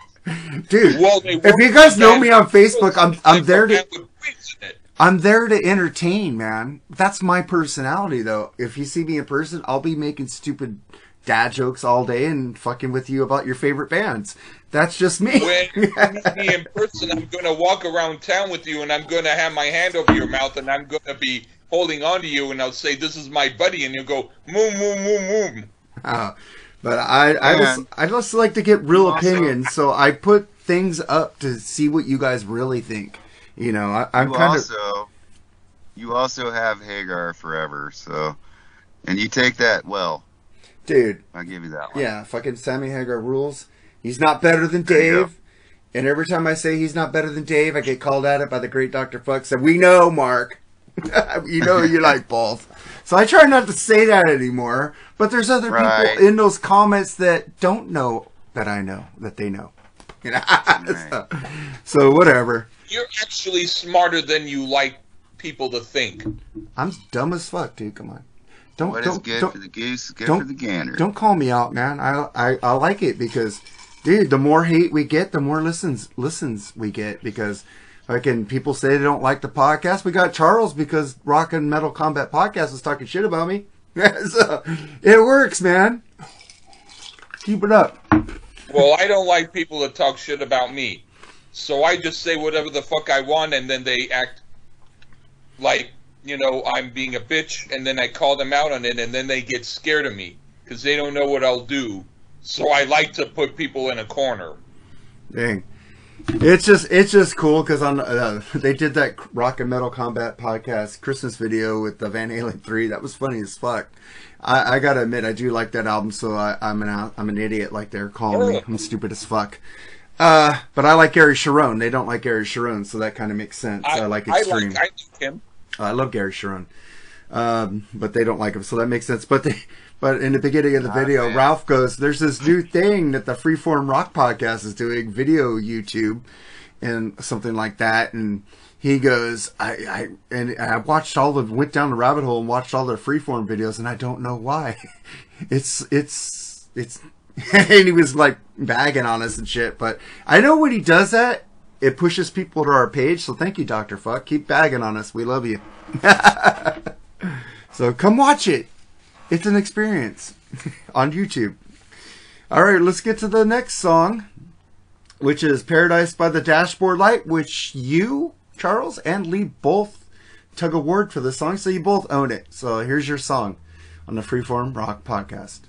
dude. Well, if you guys know me on Facebook, I'm I'm there to With wigs in it. I'm there to entertain, man. That's my personality, though. If you see me in person, I'll be making stupid dad jokes all day and fucking with you about your favorite bands. That's just me. When you meet me in person, I'm going to walk around town with you, and I'm going to have my hand over your mouth, and I'm going to be holding on to you, and I'll say, "This is my buddy," and you'll go, "Moom, moom, moom, moom." Uh, but I, I just, I just like to get real Also- opinions, so I put things up to see what you guys really think. You know, I, I'm you kind of, also you also have Hagar forever, so and you take that well. dude. I'll give you that one. Yeah, fucking Sammy Hagar rules. He's not better than There you go. Dave. And every time I say he's not better than Dave, I get called at it by the great Dr. Fuck. Said, we know, Mark. you know you like both. So I try not to say that anymore. But there's other Right. people in those comments that don't know that I know that they know. You know? so, so whatever. You're actually smarter than you like people to think. I'm dumb as fuck, dude. Come on. Don't What is don't good don't, for the goose good don't- for the gander. Don't call me out, man. I, I I like it because, dude, the more hate we get, the more listens listens we get because, fucking people say they don't like the podcast. We got Charles because Rock and Metal Combat Podcast was talking shit about me. so it works, man. Keep it up. Well, I don't like people to talk shit about me. So I just say whatever the fuck I want and then they act like you know, I'm being a bitch, and then I call them out on it, and then they get scared of me because they don't know what I'll do. So I like to put people in a corner. Dang. It's just it's just cool because on uh, they did that rock and metal combat podcast Christmas video with the Van Halen three. That was funny as fuck. I, I gotta admit I do like that album. So I, I'm an I'm an idiot like they're calling me. I'm stupid as fuck. Uh, but I like Gary Cherone. They don't like Gary Cherone, so that kind of makes sense. I, like I Extreme. like, I like him. I love Gary Cherone, um, but they don't like him, so that makes sense. But they, but in the beginning of the video, man. Ralph goes, "There's this new thing that the Freeform Rock Podcast is doing, video YouTube, and something like that." And he goes, "I, I, and I watched all the went down the rabbit hole and watched all their Freeform videos, and I don't know why. it's, it's, it's." and he was like bagging on us and shit. But I know when he does that, it pushes people to our page. So thank you, Doctor Fuck. Keep bagging on us. We love you. so come watch it. It's an experience on YouTube. All right, let's get to the next song, which is Paradise by the Dashboard Light, which you, Charles, and Lee both took a word for this song, so you both own it. So here's your song on the Freeform Rock Podcast.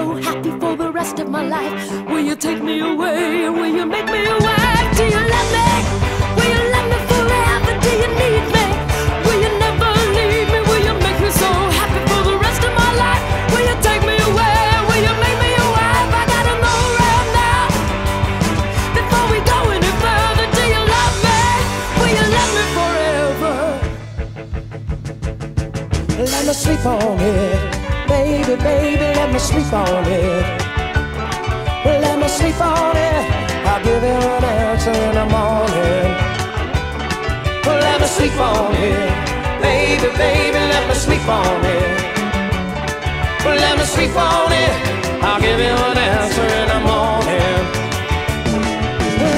so happy for the rest of my life. Will you take me away? Will you make me away? sleep on it. Let me sleep on it. I'll give you an answer in the morning. Let me sleep on it. Baby, baby, let me sleep on it. Let me sleep on it. I'll give you an answer in the morning.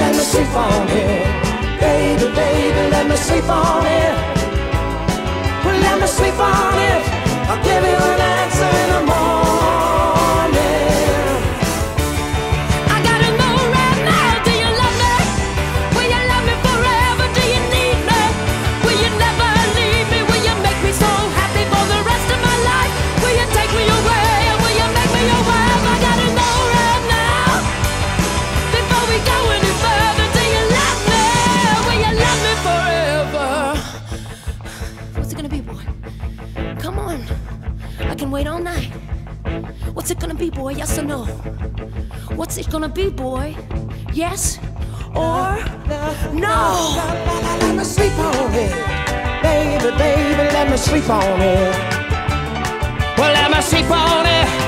Let me sleep on it. Baby, baby, let me sleep on it. Let me sleep on it. I'll give you an answer in the morning. boy? Yes or no? What's it gonna be, boy? Yes or no? Let me sleep on it. Baby, baby, let me sleep on it. Well, let me sleep on it.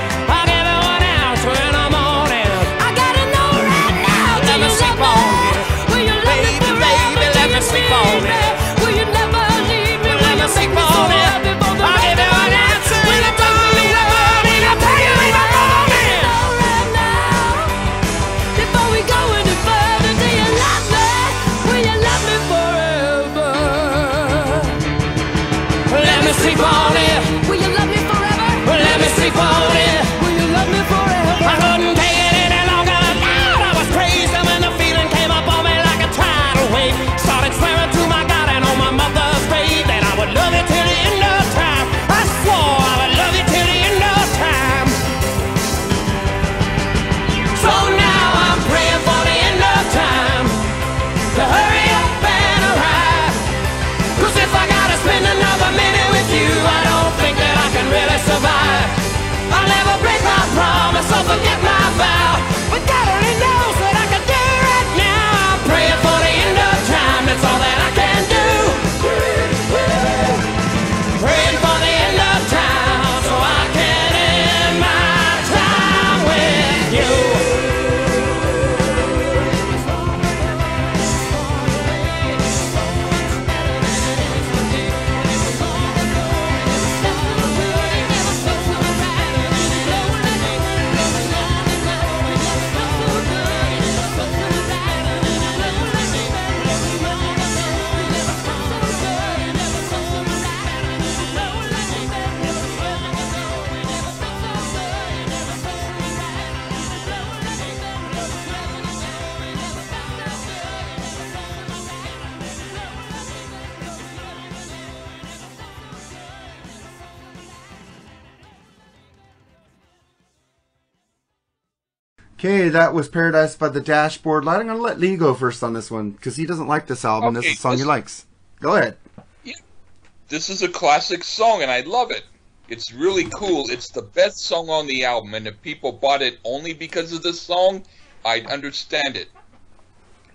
that was Paradise by the Dashboard Light. I'm going to let Lee go first on this one because he doesn't like this album. Okay, this is a song this, he likes. Go ahead. Yeah, this is a classic song, and I love it. It's really cool. It's the best song on the album, and if people bought it only because of this song, I'd understand it.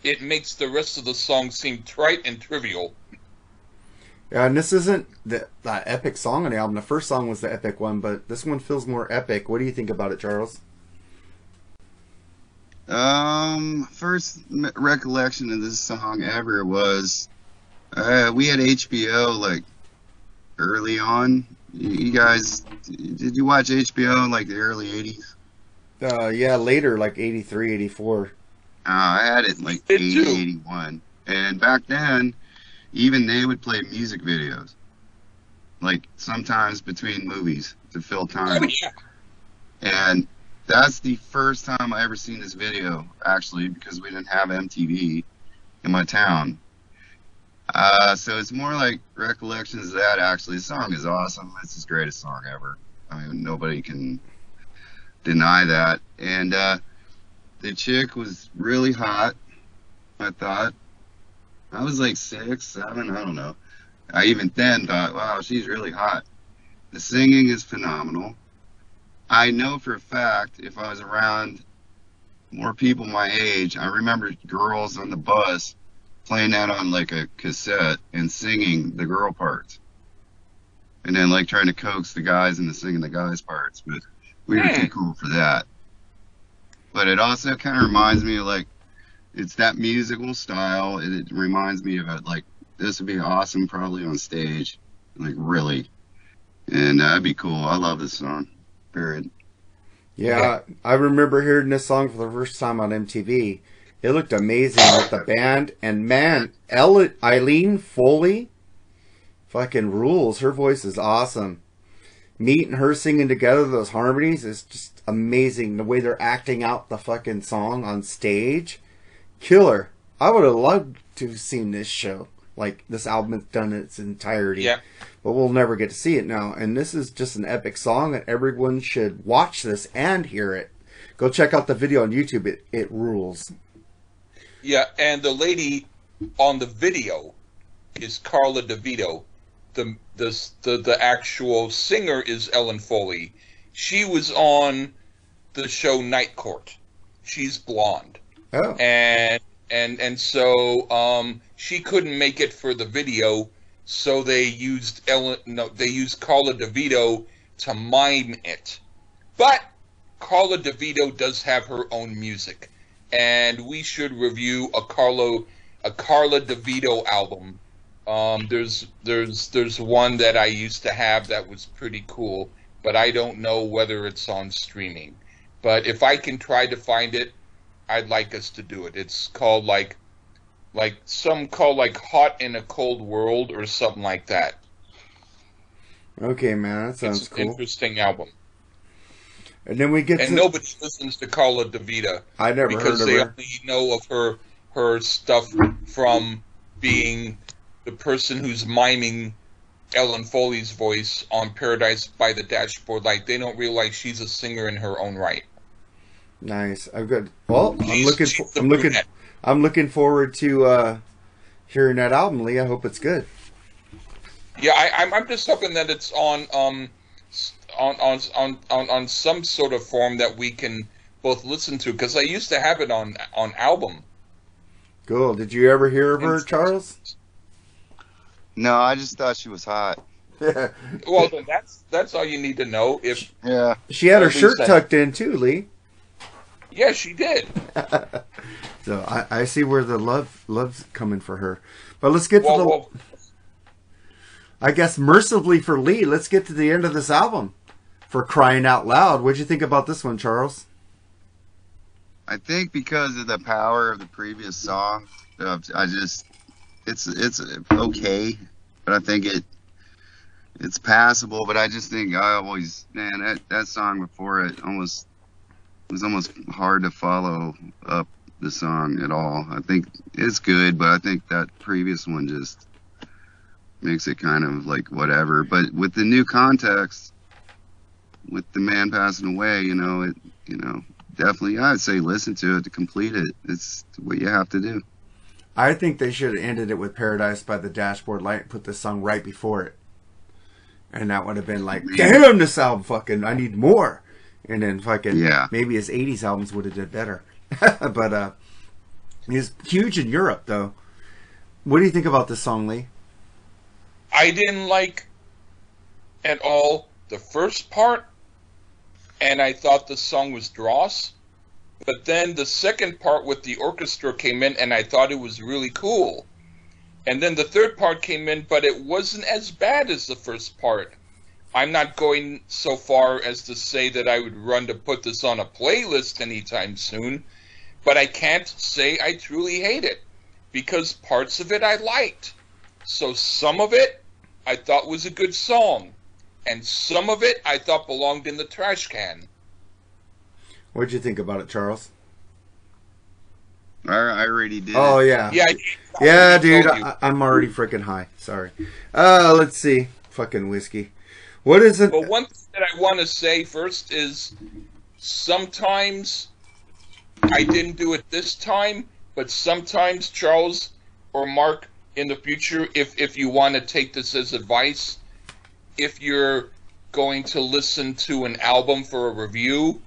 It makes the rest of the song seem trite and trivial. Yeah, and this isn't the, the epic song on the album. The first song was the epic one, but this one feels more epic. What do you think about it, Charles? Um, first recollection of this song ever was uh, we had HBO like early on. You, you guys, did you watch HBO in like the early 80s? Uh, yeah, later, like 83, 84. Uh, I had it in like Did 80, 81. And back then, even they would play music videos. Like sometimes between movies to fill time. Oh, yeah. And that's the first time I ever seen this video, actually, because we didn't have MTV in my town. Uh, so it's more like recollections of that, actually. The song is awesome. It's his greatest song ever. I mean, nobody can deny that. And uh, the chick was really hot, I thought. I was like six, seven, I don't know. I even then thought, wow, she's really hot. The singing is phenomenal. I know for a fact if I was around more people my age, I remember girls on the bus playing that on like a cassette and singing the girl parts. And then like trying to coax the guys into singing the guys' parts, but we were too cool for that. But it also kind of reminds me of like, it's that musical style. It, it reminds me of it like, this would be awesome probably on stage. Like really. And uh, that'd be cool. I love this song. Period. Yeah, I remember hearing this song for the first time on MTV. It looked amazing with the band, and man, Ellen, Eileen Foley, fucking rules. Her voice is awesome. Meat and her singing together those harmonies is just amazing. The way they're acting out the fucking song on stage, killer. I would have loved to have seen this show, like this album done in its entirety Yeah. But we'll never get to see it now. And this is just an epic song, and everyone should watch this and hear it. Go check out the video on YouTube. It it rules. Yeah, and the lady on the video is Carla DeVito. The the the, the actual singer is Ellen Foley. She was on the show Night Court. She's blonde. Oh, and and and so um, she couldn't make it for the video, so they used Ellen. No, they used Carla DeVito to mime it. But Carla DeVito does have her own music, and we should review a Carlo a Carla DeVito album. Um, there's there's there's one that I used to have that was pretty cool, but I don't know whether it's on streaming. But if I can try to find it, I'd like us to do it. It's called like like some call like Hot in a Cold World or something like that. okay, man, that sounds it's an cool. interesting album. And then we get And to. nobody listens to Carla DeVito I never because heard of they her. only know of her her stuff from being the person who's miming Ellen Foley's voice on Paradise by the Dashboard Light. They don't realize she's a singer in her own right. Nice. I'm good. Well, I'm She's- looking. For, I'm looking. brunette. I'm looking forward to uh, hearing that album, Lee. I hope it's good. Yeah, I, I'm, I'm just hoping that it's on um on on on on, on some sort of form that we can both listen to because I used to have it on on album. Cool. Did you ever hear of her, Charles? No, I just thought she was hot. Yeah. Well, then that's that's all you need to know. If Yeah. she had her shirt I- tucked in too, Lee. yeah, she did. So I, I see where the love love's coming for her. But let's get to Well, the. well, I guess mercifully for Lee, let's get to the end of this album. For crying out loud, what'd you think about this one, Charles? I think because of the power of the previous song, I just it's it's okay, but I think it it's passable. But I just think I always man that that song before it almost it was almost hard to follow up the song at all. I think it's good, but I think that previous one just makes it kind of like whatever. But with the new context, with the man passing away, you know it, you know definitely I'd say listen to it to complete it. It's what you have to do. I think they should have ended it with Paradise by the Dashboard Light and put the song right before it. And that would have been like, damn, this album fucking, I need more. And then fucking, Yeah. maybe his 80s albums would have did better. but, uh, He's huge in Europe, though. What do you think about this song, Lee? I didn't like at all the first part, and I thought the song was dross. But then the second part with the orchestra came in, and I thought it was really cool. And then the third part came in, but it wasn't as bad as the first part. I'm not going so far as to say that I would run to put this on a playlist anytime soon, but I can't say I truly hate it because parts of it I liked. So some of it I thought was a good song, and some of it I thought belonged in the trash can. What'd you think about it, Charles? I, I already did. Oh yeah, Yeah, yeah, dude. I, I'm already freaking high. Sorry. Uh, let's see. Fucking whiskey. What is it? But one thing that I want to say first is sometimes I didn't do it this time, but sometimes Charles or Mark in the future, if if you want to take this as advice, if you're going to listen to an album for a review,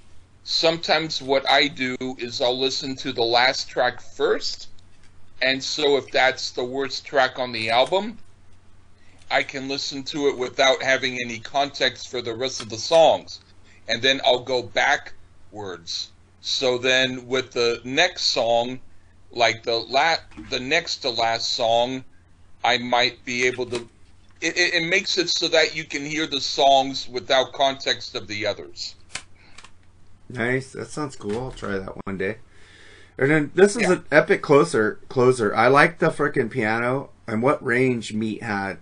sometimes what I do is I'll listen to the last track first, and so if that's the worst track on the album, I can listen to it without having any context for the rest of the songs. And then I'll go backwards. So then with the next song, like the la- the next to last song, I might be able to it, it, it makes it so that you can hear the songs without context of the others. Nice. That sounds cool. I'll try that one day. And then this is an epic closer closer. I like the freaking piano and what range Meat had.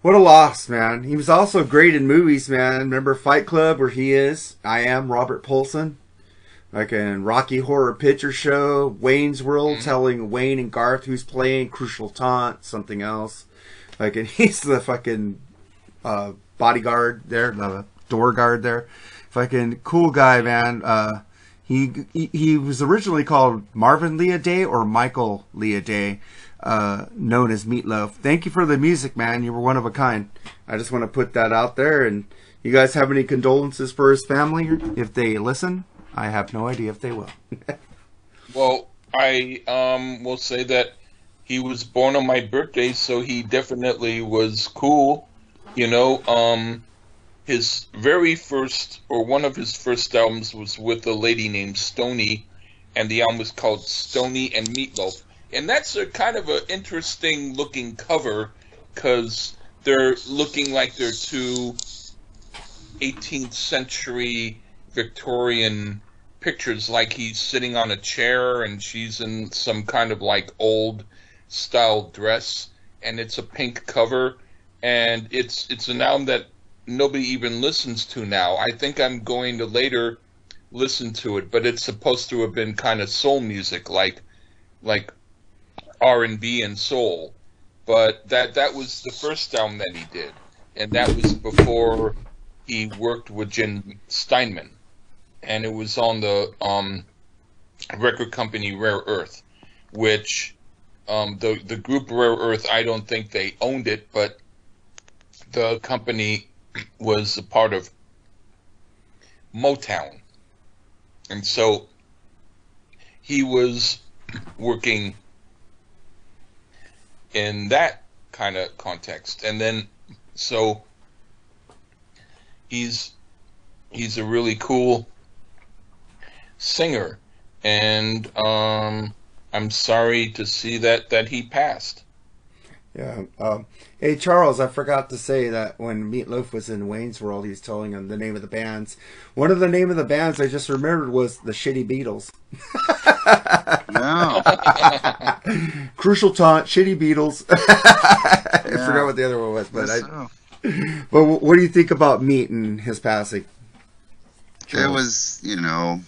What a loss, man. He was also great in movies, man. Remember Fight Club where he is? I am Robert Paulson. Like in Rocky Horror Picture Show, Wayne's World telling Wayne and Garth who's playing, Crucial Taunt, something else. Like and he's the fucking uh, bodyguard there, the door guard there. Fucking cool guy, man. Uh, he, he he was originally called Marvin Lee Aday or Michael Lee Aday, uh, known as Meat Loaf. Thank you for the music, man. You were one of a kind. I just want to put that out there. And you guys have any condolences for his family if they listen? I have no idea if they will. Well, I um will say that he was born on my birthday, so he definitely was cool. You know, um his very first or one of his first albums was with a lady named Stoney, and the album was called Stoney and Meatloaf. And that's a kind of an interesting looking cover because they're looking like they're two 18th century Victorian pictures like he's sitting on a chair and she's in some kind of like old style dress and it's a pink cover and it's it's an album that nobody even listens to now. I think I'm going to later listen to it, but it's supposed to have been kind of soul music like like R&B and soul. But that that was the first album that he did and that was before he worked with Jim Steinman and it was on the um, record company Rare Earth, which um, the the group Rare Earth I don't think they owned it, but the company was a part of Motown, and so he was working in that kind of context, and then so he's he's a really cool singer, and um, I'm sorry to see that that he passed. Yeah. Um, hey, Charles, I forgot to say that when Meat Loaf was in Wayne's World, he was telling him the name of the bands. One of the name of the bands I just remembered was the Shitty Beatles. No. Crucial Taunt, Shitty Beatles. I Yeah. forgot what the other one was, but I. Yes, so. But wh- what do you think about Meat and his passing? It was, you know,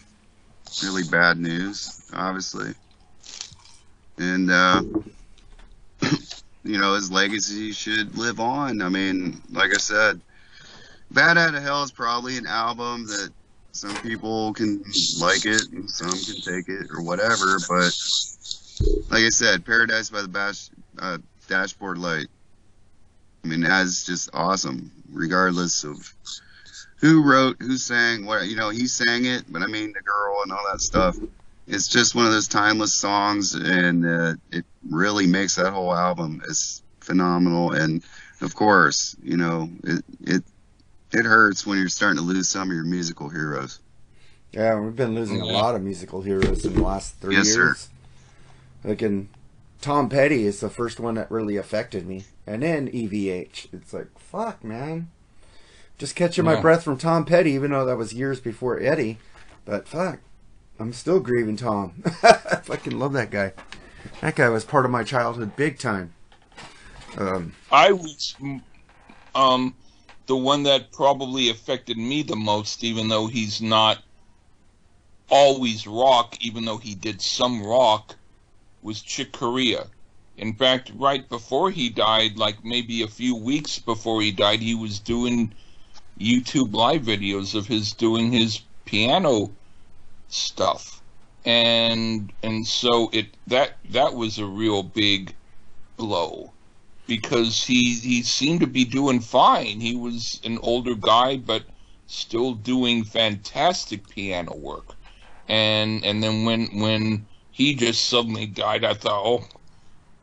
really bad news, obviously. And, uh, you know, his legacy should live on. I mean, like I said, Bat Out of Hell is probably an album that some people can like it and some can take it or whatever. But, like I said, Paradise by the Bash, uh, Dashboard Light, I mean, that's just awesome, regardless of who wrote, who sang, what you know, he sang it, but I mean the girl and all that stuff. it's just one of those timeless songs, and uh, it really makes that whole album is phenomenal. And of course, you know, it it it hurts when you're starting to lose some of your musical heroes. Yeah, we've been losing a lot of musical heroes in the last three Yes, sir. years. Like in Tom Petty is the first one that really affected me, and then EVH. It's like fuck, man. Just catching my breath from Tom Petty, even though that was years before Eddie. But fuck, I'm still grieving Tom. I fucking love that guy. That guy was part of my childhood, big time. Um, I was um the one that probably affected me the most, even though he's not always rock, even though he did some rock, was Chick Corea. In fact, right before he died, like maybe a few weeks before he died, he was doing YouTube live videos of his doing his piano stuff. And and so it that that was a real big blow because he he seemed to be doing fine. He was an older guy, but still doing fantastic piano work. And and then when when he just suddenly died, I thought, oh,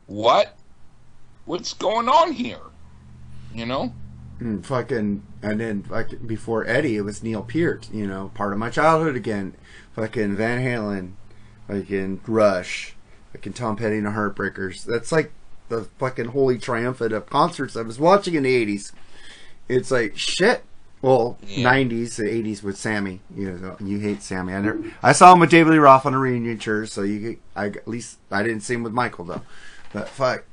what? What's going on here? You know? And fucking and then like before Eddie, it was Neil Peart. You know, part of my childhood again. Fucking Van Halen, fucking Rush, fucking Tom Petty and the Heartbreakers. That's like the fucking holy triumphant of concerts I was watching in the '80s. It's like shit. Well, Yeah. '90s, the '80s with Sammy. You know, you hate Sammy. I never. I saw him with David Lee Roth on a reunion tour, so you. I at least I didn't see him with Michael though. But fuck,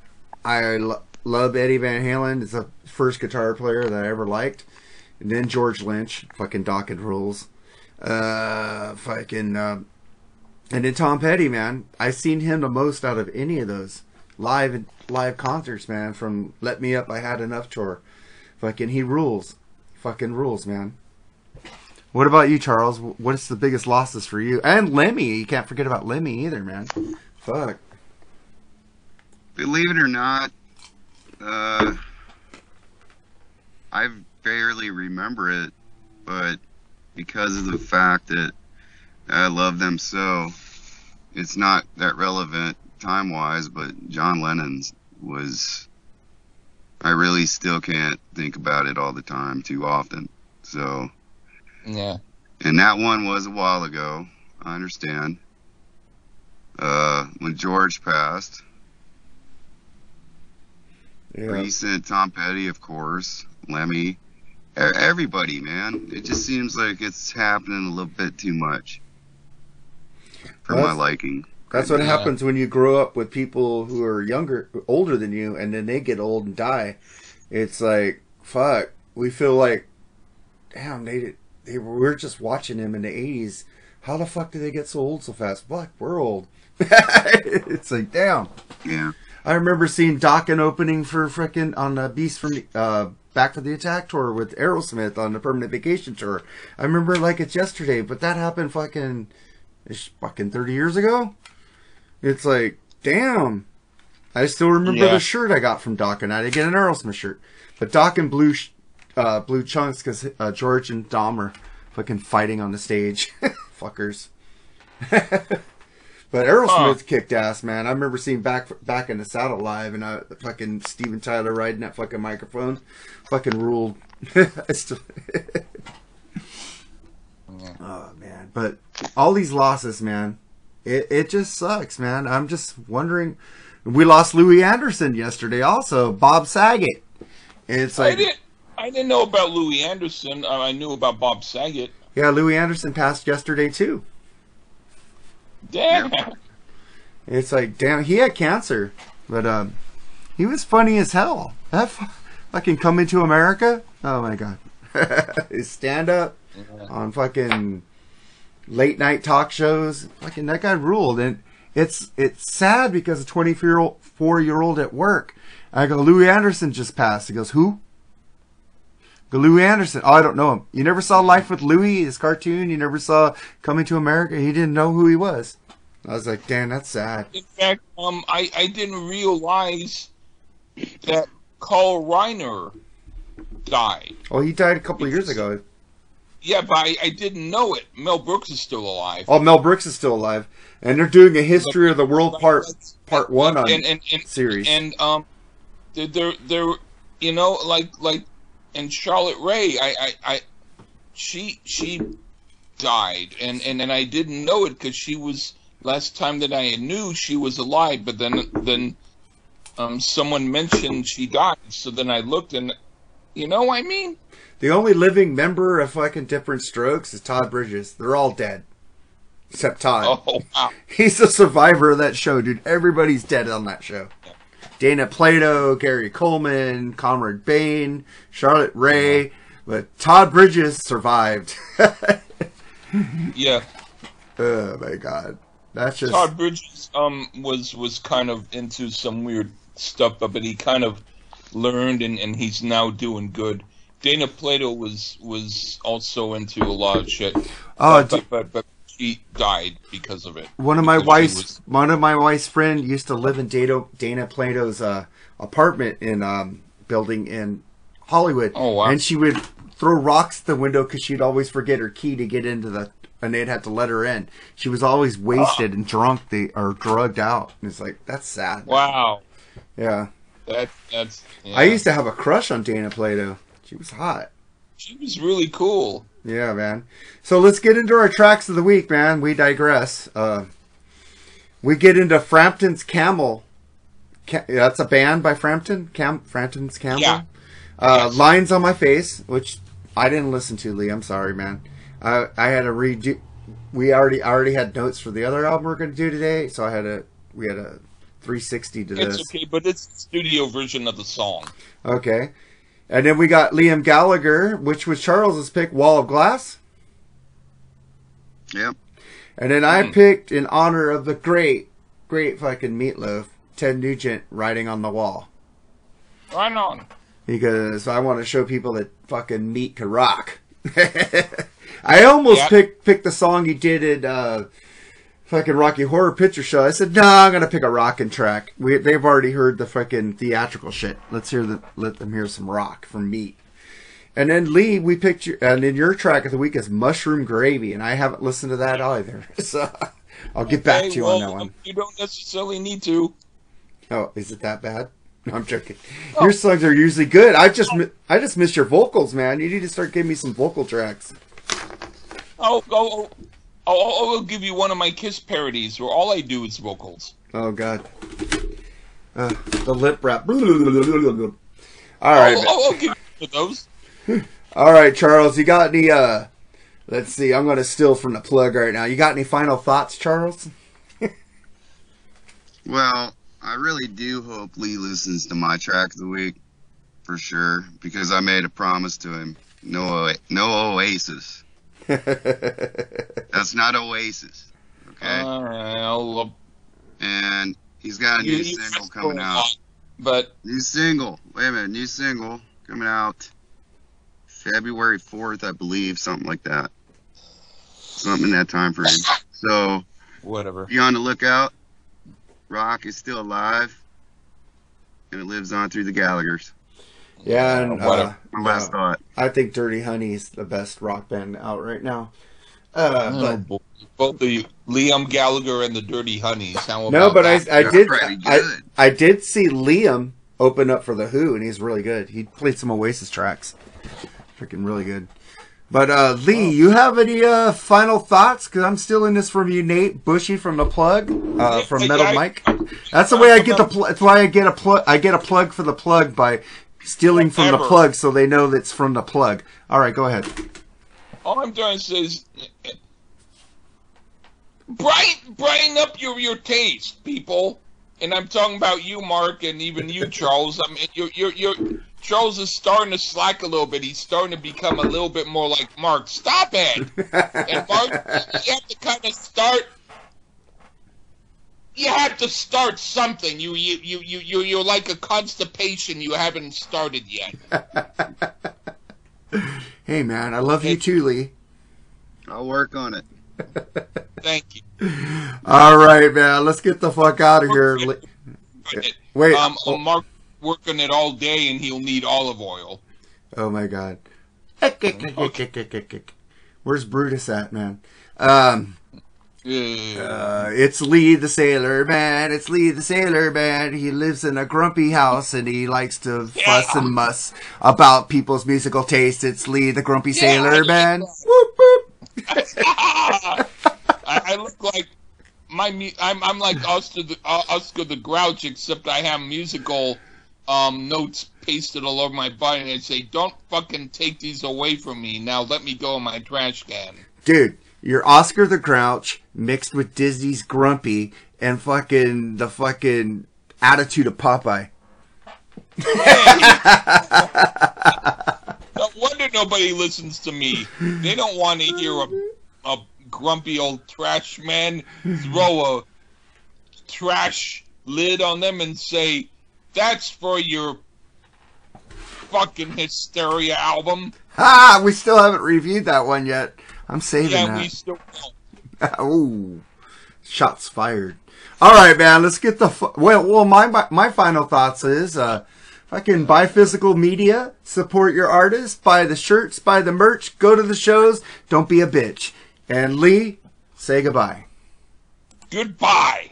I love Eddie Van Halen. It's the first guitar player that I ever liked. And then George Lynch, fucking Dokken rules. Uh, fucking, uh, and then Tom Petty, man. I've seen him the most out of any of those live live concerts, man. From Let Me Up, I Had Enough tour. Fucking, he rules. Fucking rules, man. What about you, Charles? What's the biggest losses for you? And Lemmy. You can't forget about Lemmy either, man. Fuck. Believe it or not, uh, I barely remember it, but because of the fact that I love them so, it's not that relevant time wise, but John Lennon's was. I really still can't think about it all the time too often. So, Yeah. and that one was a while ago. I understand. Uh, when George passed, Yeah. recent Tom Petty, of course, Lemmy, everybody, man. It just seems like it's happening a little bit too much for Well, my liking. That's what Yeah. happens when you grow up with people who are younger, older than you, and then they get old and die. It's like, fuck. We feel like, damn, they they were we're just watching them in the '80s. How the fuck did they get so old so fast? Fuck, we're old. it's like, damn. Yeah. I remember seeing Dokken opening for frickin' on the Beast from uh, Back for the Attack tour with Aerosmith on the Permanent Vacation tour. I remember like it's yesterday, but that happened fucking, fucking 30 years ago. It's like, damn. I still remember Yeah. the shirt I got from Doc, And I didn't get an Aerosmith shirt, but Dokken blue, sh- uh, blue chunks because uh, George and Don are fucking fighting on the stage, fuckers. But Aerosmith kicked ass, man. I remember seeing back back in the saddle live, and uh, fucking Steven Tyler riding that fucking microphone, fucking ruled. I still- oh man, but all these losses, man, it it just sucks, man. I'm just wondering. We lost Louie Anderson yesterday, also Bob Saget. It's I like, didn't I didn't know about Louie Anderson. Uh, I knew about Bob Saget. yeah, Louis Anderson passed yesterday too. Damn. It's like, damn, he had cancer, but um, he was funny as hell. That fu- fucking coming to America. Oh my god, his stand up on fucking late night talk shows. Fucking that guy ruled, and it's it's sad because a twenty four year old at work. I go, Louie Anderson just passed. He goes, who? Go, Louie Anderson. Oh, I don't know him. You never saw Life with Louie, his cartoon. You never saw Coming to America. He didn't know who he was. I was like, damn, that's sad. In fact, um, I, I didn't realize that Carl Reiner died. Oh, he died a couple of years ago. Yeah, but I, I didn't know it. Mel Brooks is still alive. Oh, Mel Brooks is still alive, and they're doing a history of the world part part one on and, and, and series. And um, they're, they're they're you know like like and Charlotte Rae, I I, I she she died, and and and I didn't know it because she was last time that I knew she was alive, but then then um someone mentioned she died, so then I looked and you know what I mean the only living member of fucking Diff'rent Strokes is Todd Bridges. They're all dead, except Todd. oh wow He's a survivor of that show, dude. Everybody's dead on that show. Dana Plato, Gary Coleman, Conrad Bain, Charlotte Rae, but Todd Bridges survived. yeah. oh my god, that's just Todd Bridges um was was kind of into some weird stuff, but he kind of learned and, and he's now doing good. Dana Plato was was also into a lot of shit. Oh, but, d- but, but but she died because of it. one of my wife's was- one of my wife's friend used to live in Dana, Dana Plato's uh, apartment in um building in Hollywood. Oh, wow. And she would throw rocks at the window because she'd always forget her key to get into the, and they'd have to let her in. She was always wasted and drunk, the or drugged out. And it's like that's sad. Wow, Yeah. that that's. Yeah. I used to have a crush on Dana Plato. She was hot. She was really cool. Yeah, man. So let's get into our tracks of the week, man. We digress. Uh, we get into Frampton's Camel. Ca- that's a band by Frampton. Cam- Frampton's Camel. Yeah. Uh, Yes. Lines on my face, which I didn't listen to, Lee. I'm sorry, man. I I had to redo. We already I already had notes for the other album we're going to do today, so I had a we had a 360 to It's this. okay, but it's studio version of the song. Okay. And then we got Liam Gallagher, which was Charles's pick, Wall of Glass. Yep. And then I hmm. picked in honor of the great, great fucking Meat Loaf, Ted Nugent writing on the wall. Right on. Because I want to show people that fucking meat can rock. I almost Yeah. picked picked the song he did in uh, fucking Rocky Horror Picture Show. I said, no, I'm gonna pick a rockin' track. We, they've already heard the fucking theatrical shit. Let's hear the let them hear some rock from me. And then Lee, we picked your, and then your track of the week is Mushroom Gravy, and I haven't listened to that either. So I'll get back Okay, to you well, on that one. You don't necessarily need to. Oh, is it that bad? No, I'm joking. Your songs are usually good. I just I just miss your vocals, man. You need to start giving me some vocal tracks. Oh, oh, oh, oh, I'll give you one of my Kiss parodies where all I do is vocals. Oh God. Uh, the lip wrap. All right, oh, man. oh, I'll give you those. all right, Charles. You got any? uh Let's see. I'm gonna steal from the plug right now. You got any final thoughts, Charles? Well, I really do hope Lee listens to my track of the week for sure because I made a promise to him. No, no Oasis. That's not Oasis. Okay. All right, I'll, uh, and he's got a new you single coming out. But New single. Wait a minute. New single coming out February 4th, I believe, something like that. Something in that time frame. So whatever. be on the lookout. Rock is still alive, and it lives on through the Gallagher's. Yeah, and What a- uh, last uh, thought. I think Dirty Honey's the best rock band out right now. Uh, Oh, but boy. Both the Liam Gallagher and the Dirty Honeys. How no, but I, that? I They're did I. I did see Liam open up for the Who, and he's really good. He played some Oasis tracks, freaking really good. But uh, Lee, you have any uh, final thoughts? Because I'm stealing this from you, Nate Bushy from the plug uh, from Metal Mike. That's the way I get the. Pl- that's why I get a plug. I get a plug for the plug by stealing from the plug, so they know that's from the plug. All right, go ahead. All I'm trying to say is, brighten, brighten up your your taste, people. And I'm talking about you, Mark, and even you, Charles. I mean, you're, you're, you're, Charles is starting to slack a little bit. He's starting to become a little bit more like Mark. Stop it! And Mark, you have to kind of start. You have to start something. You, you, you, you, you, you're like a constipation. You haven't started yet. Hey man, I love you too, Lee. I'll work on it. Thank you. All right, man. Let's get the fuck out of here. Wait. Um, Mark working it all day, and he'll need olive oil. Oh my god. Where's Brutus at, man? Um, Yeah. uh, it's Lee the Sailor Man. It's Lee the Sailor Man. He lives in a grumpy house and he likes to fuss and muss about people's musical taste. It's Lee the Grumpy Yeah, Sailor Man. Whoop, whoop. I, I look like my mu- I'm I'm like Oscar the uh, Oscar the Grouch, except I have musical um, notes pasted all over my body, and I say, "Don't fucking take these away from me." Now let me go in my trash can. Dude, you're Oscar the Grouch mixed with Disney's Grumpy and fucking the fucking attitude of Popeye. No wonder nobody listens to me. They don't want to hear a, a grumpy old trash man throw a trash lid on them and say, "That's for your fucking hysteria album." Ah, we still haven't reviewed that one yet. I'm saving Yeah, that. we still. oh, shots fired. All right, man. Let's get the fu- well. Well, my my, final thoughts is uh, if I can buy physical media, support your artists, buy the shirts, buy the merch, go to the shows. Don't be a bitch. And Lee, say goodbye. Goodbye.